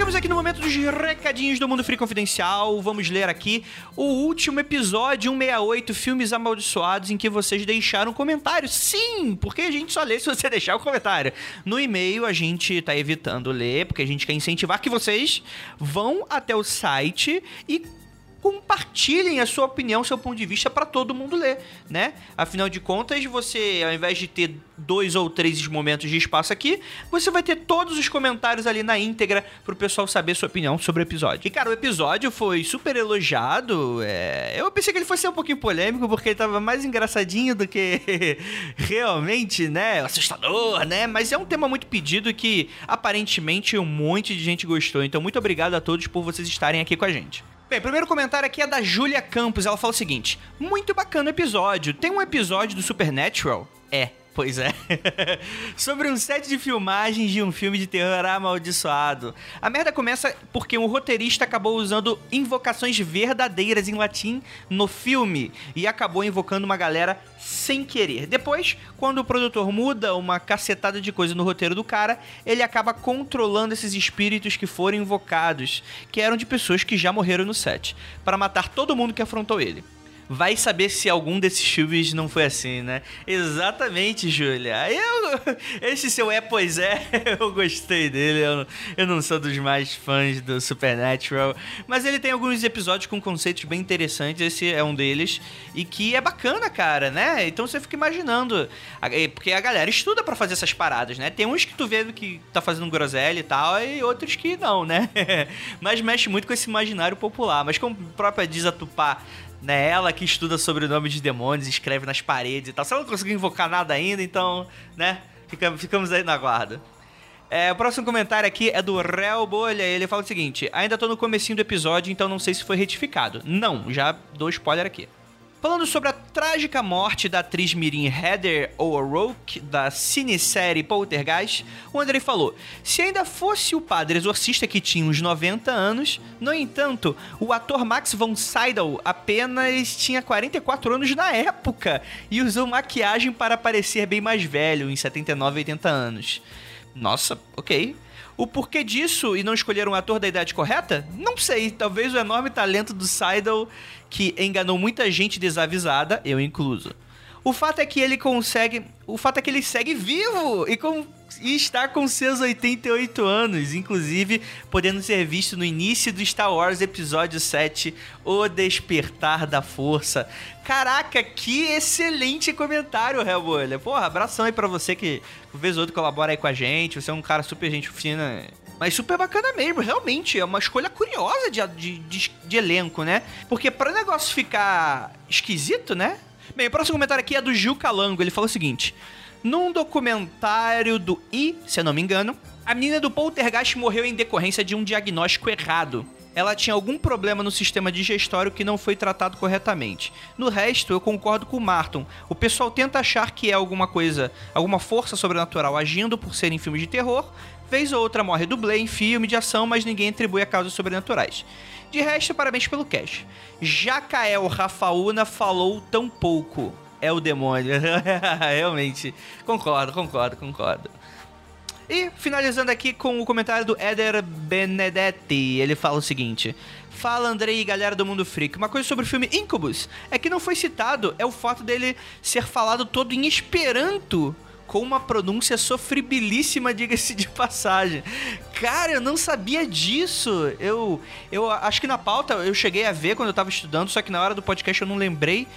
Speaker 3: Chegamos aqui no momento dos recadinhos do Mundo Free Confidencial. Vamos ler aqui o último episódio 168, Filmes Amaldiçoados, em que vocês deixaram comentários. Sim, porque a gente só lê se você deixar o comentário. No e-mail a gente tá evitando ler, porque a gente quer incentivar que vocês vão até o site e compartilhem a sua opinião, seu ponto de vista para todo mundo ler, né? Afinal de contas, você, ao invés de ter dois ou três momentos de espaço aqui, você vai ter todos os comentários ali na íntegra pro pessoal saber sua opinião sobre o episódio. E, cara, o episódio foi super elogiado. é, Eu pensei que ele fosse ser um pouquinho polêmico, porque ele tava mais engraçadinho do que realmente, né? Assustador, né? Mas é um tema muito pedido que aparentemente um monte de gente gostou. Então, muito obrigado a todos por vocês estarem aqui com a gente. Bem, primeiro comentário aqui é da Júlia Campos. Ela fala o seguinte: Muito bacana o episódio. Tem um episódio do Supernatural? É. Pois é. Sobre um set de filmagens de um filme de terror amaldiçoado. A merda começa porque um roteirista acabou usando invocações verdadeiras em latim no filme e acabou invocando uma galera sem querer. Depois, quando o produtor muda uma cacetada de coisa no roteiro do cara, ele acaba controlando esses espíritos que foram invocados, que eram de pessoas que já morreram no set, para matar todo mundo que afrontou ele. Vai saber se algum desses filmes não foi assim, né? Exatamente, Júlia. Esse seu é, pois é, eu gostei dele. Eu, eu não sou dos mais fãs do Supernatural, mas ele tem alguns episódios com conceitos bem interessantes. Esse é um deles e que é bacana, cara, né? Então você fica imaginando, é, porque a galera estuda pra fazer essas paradas, né? Tem uns que tu vê que tá fazendo groselha e tal, e outros que não, né? mas mexe muito com esse imaginário popular. Mas como a própria diz a Tupá né? Ela que estuda sobre o nome de demônios, escreve nas paredes e tal. Se ela não conseguiu invocar nada ainda, então, né? Fica- ficamos aí na guarda. É, o próximo comentário aqui é do Réu Bolha. Ele fala o seguinte: ainda tô no comecinho do episódio, então não sei se foi retificado. Não, já dou spoiler aqui. Falando sobre a trágica morte da atriz mirim Heather O'Rourke, da cinesérie Poltergeist, o Andrei falou, se ainda fosse o padre exorcista que tinha uns 90 anos, no entanto, o ator Max von Sydow apenas tinha 44 anos na época e usou maquiagem para parecer bem mais velho, em 79 e 80 anos. Nossa, ok. O porquê disso e não escolher um ator da idade correta? Não sei. Talvez o enorme talento do Seidel, que enganou muita gente desavisada, eu incluso. O fato é que ele consegue. O fato é que ele segue vivo e, com, e está com seus 88 anos, inclusive podendo ser visto no início do Star Wars Episódio 7, O Despertar da Força. Caraca, que excelente comentário, Hellbolha. Porra, abração aí pra você que vez ou outra colabora aí com a gente. Você é um cara super gente fina. Mas super bacana mesmo, realmente. É uma escolha curiosa de, de, de, de elenco, né? Porque para o negócio ficar esquisito, né? Bem, o próximo comentário aqui é do Gil Calango. Ele fala o seguinte: Num documentário do I, se eu não me engano, a menina do Poltergeist morreu em decorrência de um diagnóstico errado. Ela tinha algum problema no sistema digestório que não foi tratado corretamente. No resto, eu concordo com o Martin. O pessoal tenta achar que é alguma coisa, alguma força sobrenatural agindo por serem filmes de terror. Vez ou outra morre dublê em filme de ação, mas ninguém atribui a causas sobrenaturais. De resto, parabéns pelo cash. Jacael Rafaúna falou tão pouco. É o demônio. Realmente. Concordo, concordo, concordo. E finalizando aqui com o comentário do Eder Benedetti. Ele fala o seguinte: Fala Andrei e galera do Mundo Freak. Uma coisa sobre o filme Incubus é que não foi citado é o fato dele ser falado todo em Esperanto. Com uma pronúncia sofribilíssima, diga-se de passagem. Cara, eu não sabia disso. Eu, eu acho que na pauta eu cheguei a ver quando eu tava estudando, só que na hora do podcast eu não lembrei.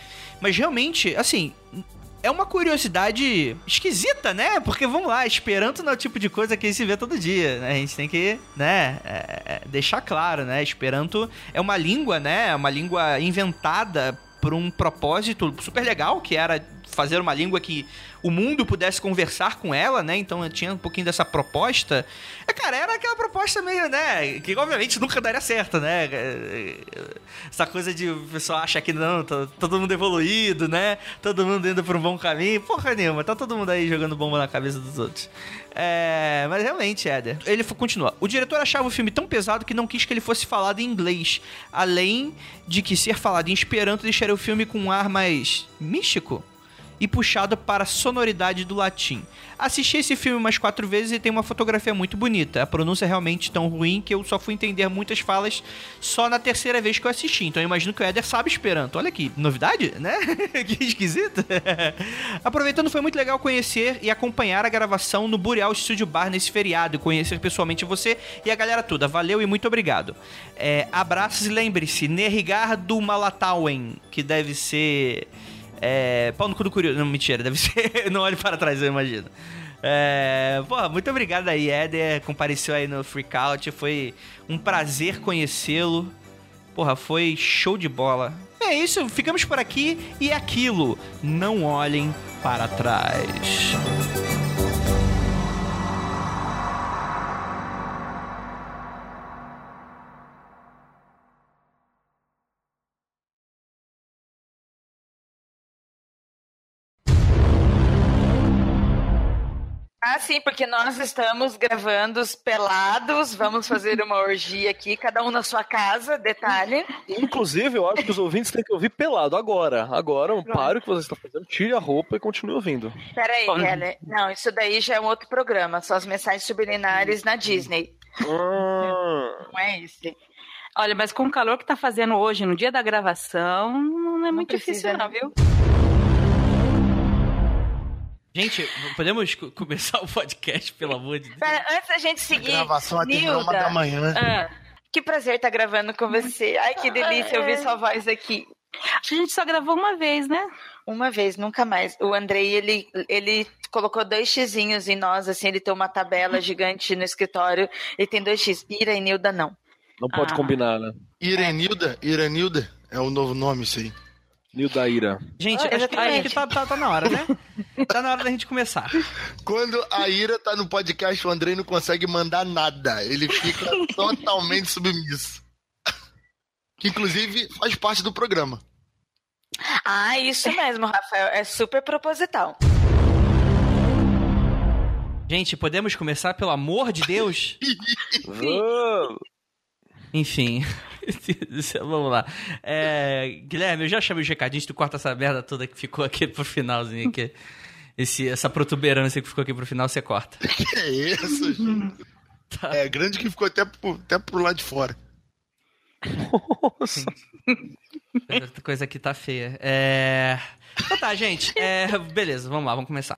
Speaker 3: Mas realmente, assim, é uma curiosidade esquisita, né? Porque vamos lá, Esperanto não é o tipo de coisa que se vê todo dia, né? A gente tem que, né, é, é, deixar claro, né? Esperanto é uma língua, né? É uma língua inventada por um propósito super legal, que era fazer uma língua que o mundo pudesse conversar com ela, né? Então tinha um pouquinho dessa proposta. É, cara, era aquela proposta meio, né? Que obviamente nunca daria certo, né? Essa coisa de o pessoal achar que não, tá todo mundo evoluído, né? Todo mundo indo por um bom caminho. Porra nenhuma, tá todo mundo aí jogando bomba na cabeça dos outros. É, mas realmente, Éder. Ele continua. O diretor achava o filme tão pesado que não quis que ele fosse falado em inglês. Além de que ser falado em esperanto deixaria o filme com um ar mais místico. E puxado para a sonoridade do latim. Assisti esse filme umas quatro vezes e tem uma fotografia muito bonita. A pronúncia é realmente tão ruim que eu só fui entender muitas falas só na terceira vez que eu assisti. Então eu imagino que o Éder sabe Esperanto. Olha que novidade, né? que esquisito. Aproveitando, foi muito legal conhecer e acompanhar a gravação no Boreal Studio Bar nesse feriado conhecer pessoalmente você e a galera toda. Valeu e muito obrigado. É, abraços e lembre-se, Nerrigardo Malatauen, que deve ser. É, pau no cu do curioso. Não, mentira, deve ser. Não olhe para trás, eu imagino. É, pô, muito obrigado aí, Éder. Compareceu aí no Freakout. Foi um prazer conhecê-lo. Porra, foi show de bola. É isso, ficamos por aqui e aquilo. Não olhem para trás.
Speaker 5: Ah, sim, porque nós estamos gravando os pelados, vamos fazer uma orgia aqui, cada um na sua casa, detalhe.
Speaker 2: Inclusive, eu acho que os ouvintes têm que ouvir pelado agora. Agora, pare o que você está fazendo, tire a roupa e continue ouvindo.
Speaker 5: Peraí, Kelly. Não, isso daí já é um outro programa, são as mensagens subliminares na Disney.
Speaker 2: Ah,
Speaker 5: Não é esse.
Speaker 6: Olha, mas com o calor que tá fazendo hoje, no dia da gravação, não é muito
Speaker 5: precisa,
Speaker 6: difícil não,
Speaker 5: né?
Speaker 6: viu?
Speaker 3: Gente, podemos co- começar o podcast, pelo amor de Deus?
Speaker 5: Pera, antes da gente seguir,
Speaker 1: Gravação até uma
Speaker 5: Nilda,
Speaker 1: da manhã.
Speaker 6: Ah,
Speaker 5: que prazer estar gravando com você. Ai, que delícia ouvir sua voz aqui.
Speaker 6: acho que a gente só gravou uma vez, né?
Speaker 5: Uma vez, nunca mais. O Andrei, ele, ele colocou dois xizinhos em nós, assim, ele tem uma tabela gigante no escritório, ele tem dois x. Ira e Nilda, não.
Speaker 2: não pode
Speaker 6: Ah.
Speaker 2: combinar, né?
Speaker 1: Irenilda, Irenilda é o novo nome, isso aí.
Speaker 2: Nildaíra.
Speaker 3: Gente,
Speaker 5: Ah,
Speaker 3: acho que, acho que tá, tá- tá na hora, né? Tá na hora da gente começar.
Speaker 1: Quando a Ira tá no podcast, o Andrei não consegue mandar nada. Ele fica totalmente submisso. Que inclusive faz parte do programa.
Speaker 5: Ah, isso mesmo, Rafael. É super proposital.
Speaker 3: Gente, podemos começar, pelo amor de Deus? Enfim. Vamos lá. É, Guilherme, eu já chamei os recadinhos, tu corta essa merda toda que ficou aqui pro finalzinho aqui. Esse, essa protuberância que ficou aqui pro final, você corta.
Speaker 1: Que é isso, gente? É grande que ficou até pro, até pro lado de fora.
Speaker 2: Nossa.
Speaker 3: Essa coisa aqui tá feia. É. Então tá, gente. É, beleza, vamos lá, vamos começar.